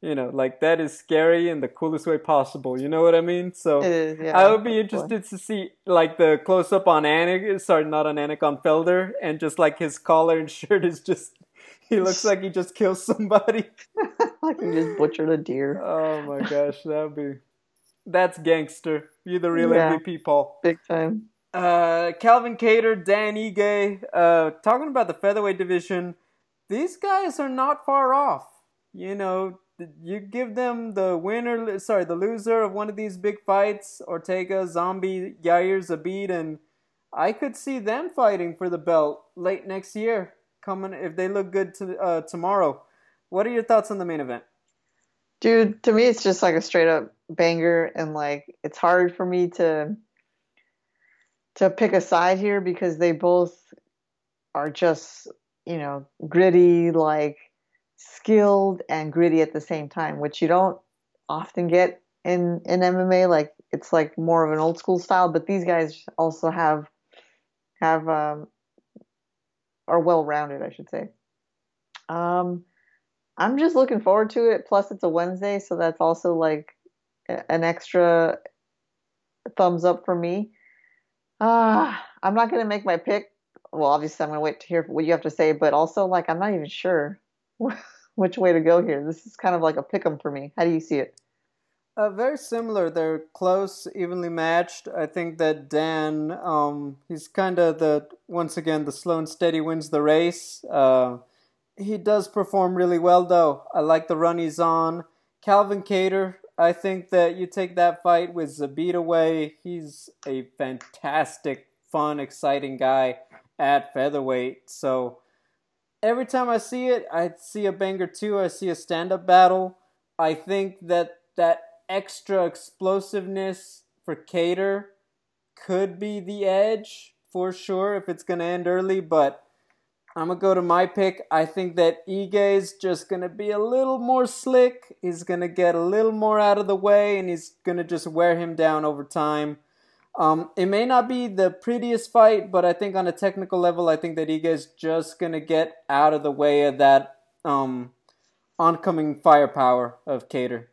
you know, like that is scary in the coolest way possible. You know what I mean? So yeah, I would be interested to see like the close up on Anik. Sorry, not on Anik, on Felder, and just like his collar and shirt is just. He looks like he just killed somebody. like he just butchered a deer. Oh my gosh, that'd be. That's gangster. You're the real yeah, MVP, Paul. Big time. Uh, Calvin Kattar, Dan Ige, uh, talking about the featherweight division. These guys are not far off. You know, you give them the winner, sorry, the loser of one of these big fights, Ortega, Zombie, Yair, Zabit, and I could see them fighting for the belt late next year, coming if they look good to, uh, tomorrow. What are your thoughts on the main event? Dude, to me, it's just like a straight up banger, and like it's hard for me to to pick a side here because they both are just you know gritty, like skilled and gritty at the same time, which you don't often get in in MMA. Like it's like more of an old school style, but these guys also have have um, are well rounded, I should say. Um, I'm just looking forward to it. Plus, it's a Wednesday, so that's also like an extra thumbs up for me. Uh, I'm not going to make my pick. Well, obviously, I'm going to wait to hear what you have to say, but also, like, I'm not even sure which way to go here. This is kind of like a pick 'em for me. How do you see it? Uh, very similar. They're close, evenly matched. I think that Dan, um, he's kind of the once again the slow and steady wins the race. Uh, he does perform really well, though. I like the run he's on. Calvin Kattar, I think that you take that fight with Zabit away. He's a fantastic, fun, exciting guy at featherweight. So every time I see it, I see a banger too. I see a stand up battle. I think that that extra explosiveness for Kattar could be the edge for sure if it's going to end early, but I'm gonna go to my pick. I think that Ige is just gonna be a little more slick. He's gonna get a little more out of the way, and he's gonna just wear him down over time. Um, it may not be the prettiest fight, but I think on a technical level, I think that Ige is just gonna get out of the way of that um, oncoming firepower of Kattar.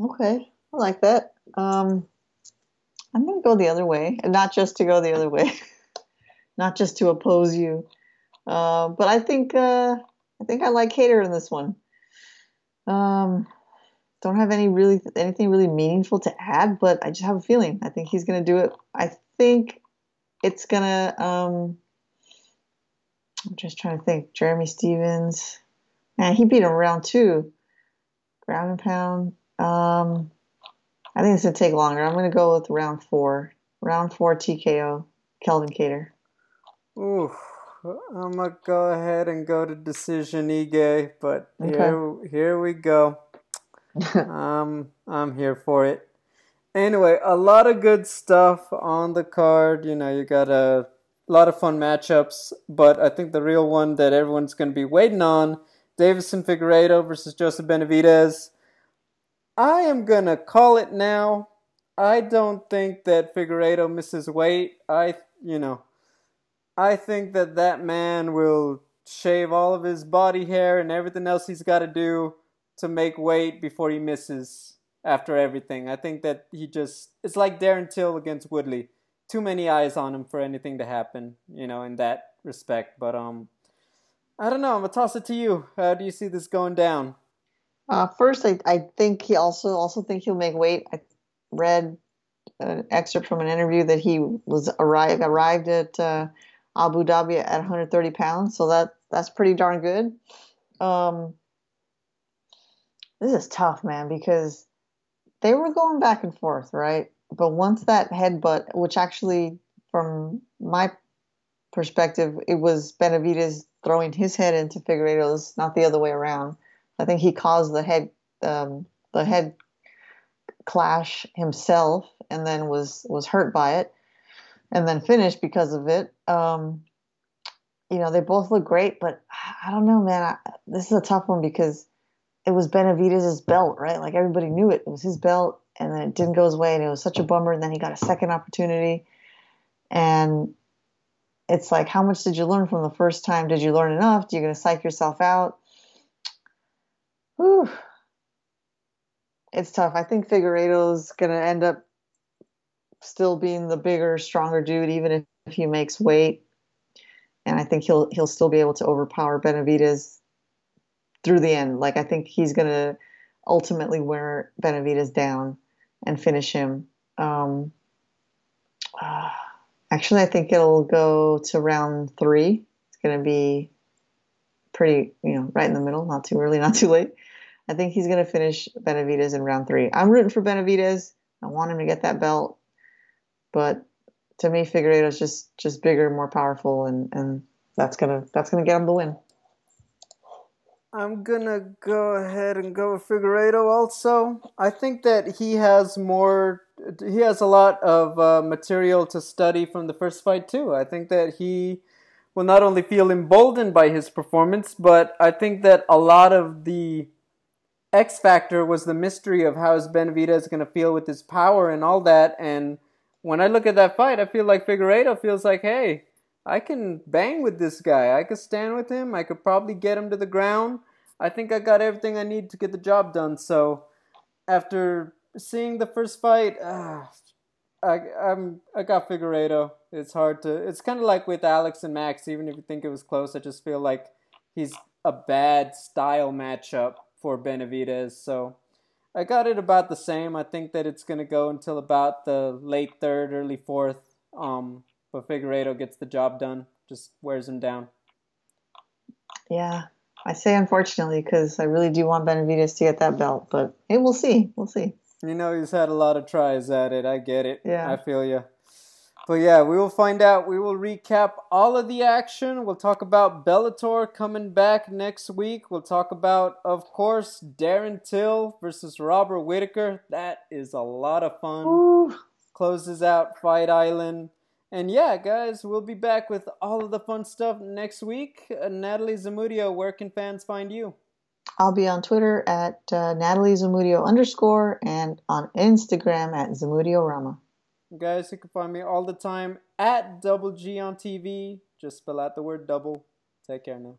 Okay, I like that. Um, I'm gonna go the other way, and not just to go the other way, not just to oppose you. Uh, but I think uh, I think I like Kattar in this one. Um, don't have any really anything really meaningful to add, but I just have a feeling. I think he's gonna do it. I think it's gonna. Um, I'm just trying to think. Jeremy Stephens. Man, he beat him round two. Ground and pound. Um, I think it's gonna take longer. I'm gonna go with round four. Round four TKO. Calvin Kattar. Ooh. I'm gonna go ahead and go to decision Ige, but okay. here here we go. um, I'm here for it. Anyway, a lot of good stuff on the card. You know, you got a lot of fun matchups, but I think the real one that everyone's gonna be waiting on: Deiveson Figueiredo versus Joseph Benavidez. I am gonna call it now. I don't think that Figueiredo misses weight. I, you know, I think that that man will shave all of his body hair and everything else he's got to do to make weight before he misses after everything. I think that he just it's like Darren Till against Woodley. Too many eyes on him for anything to happen, you know, in that respect. But um I don't know, I'm gonna toss it to you. How do you see this going down? Uh, first I, I think he also also think he'll make weight. I read an excerpt from an interview that he was arrived arrived at uh, Abu Dhabi at 130 pounds, so that that's pretty darn good. Um, this is tough, man, because they were going back and forth, right? But once that headbutt, which actually, from my perspective, it was Benavidez throwing his head into Figueiredo's, not the other way around. I think he caused the head um, the head clash himself, and then was was hurt by it and then finished because of it. Um, you know, they both look great, but I don't know, man. I, this is a tough one because it was Benavidez's belt, right? Like everybody knew it. It was his belt, and then it didn't go his way, and it was such a bummer. And then he got a second opportunity, and it's like, how much did you learn from the first time? Did you learn enough? Are you going to psych yourself out? Whew. It's tough. I think Figueiredo's going to end up still being the bigger, stronger dude, even if, if he makes weight. And I think he'll he'll still be able to overpower Benavidez through the end. Like I think he's gonna ultimately wear Benavidez down and finish him. Um, uh, actually, I think it'll go to round three. It's gonna be pretty, you know, right in the middle, not too early, not too late. I think he's going to finish Benavidez in round three. I'm rooting for Benavidez. I want him to get that belt, but to me, Figueiredo's just just bigger, more powerful, and and that's gonna that's gonna get him the win. I'm gonna go ahead and go with Figueiredo also. I think that he has more. He has a lot of uh, material to study from the first fight too. I think that he will not only feel emboldened by his performance, but I think that a lot of the X factor was the mystery of how is Benavidez going to feel with his power and all that. And when I look at that fight, I feel like Figueiredo feels like, hey, I can bang with this guy. I could stand with him. I could probably get him to the ground. I think I got everything I need to get the job done. So after seeing the first fight, uh, I I'm I got Figueiredo. It's hard to. It's kind of like with Alex and Max. Even if you think it was close, I just feel like he's a bad style matchup for Benavidez. So I got it about the same. I think that it's gonna go until about the late third, early fourth. Um, but Figueiredo gets the job done, just wears him down. Yeah, I say unfortunately because I really do want Benavidez to get that belt, but hey, we'll see. We'll see. You know, he's had a lot of tries at it. I get it. Yeah. I feel you. But yeah, we will find out. We will recap all of the action. We'll talk about Bellator coming back next week. We'll talk about, of course, Darren Till versus Robert Whitaker. That is a lot of fun. Ooh. Closes out Fight Island. And yeah, guys, we'll be back with all of the fun stuff next week. Uh, Natalie Zamudio, where can fans find you? I'll be on Twitter at uh, Natalie Zamudio underscore and on Instagram at Zamudio Rama. Guys, you can find me all the time at Double G on TV. Just spell out the word double. Take care now.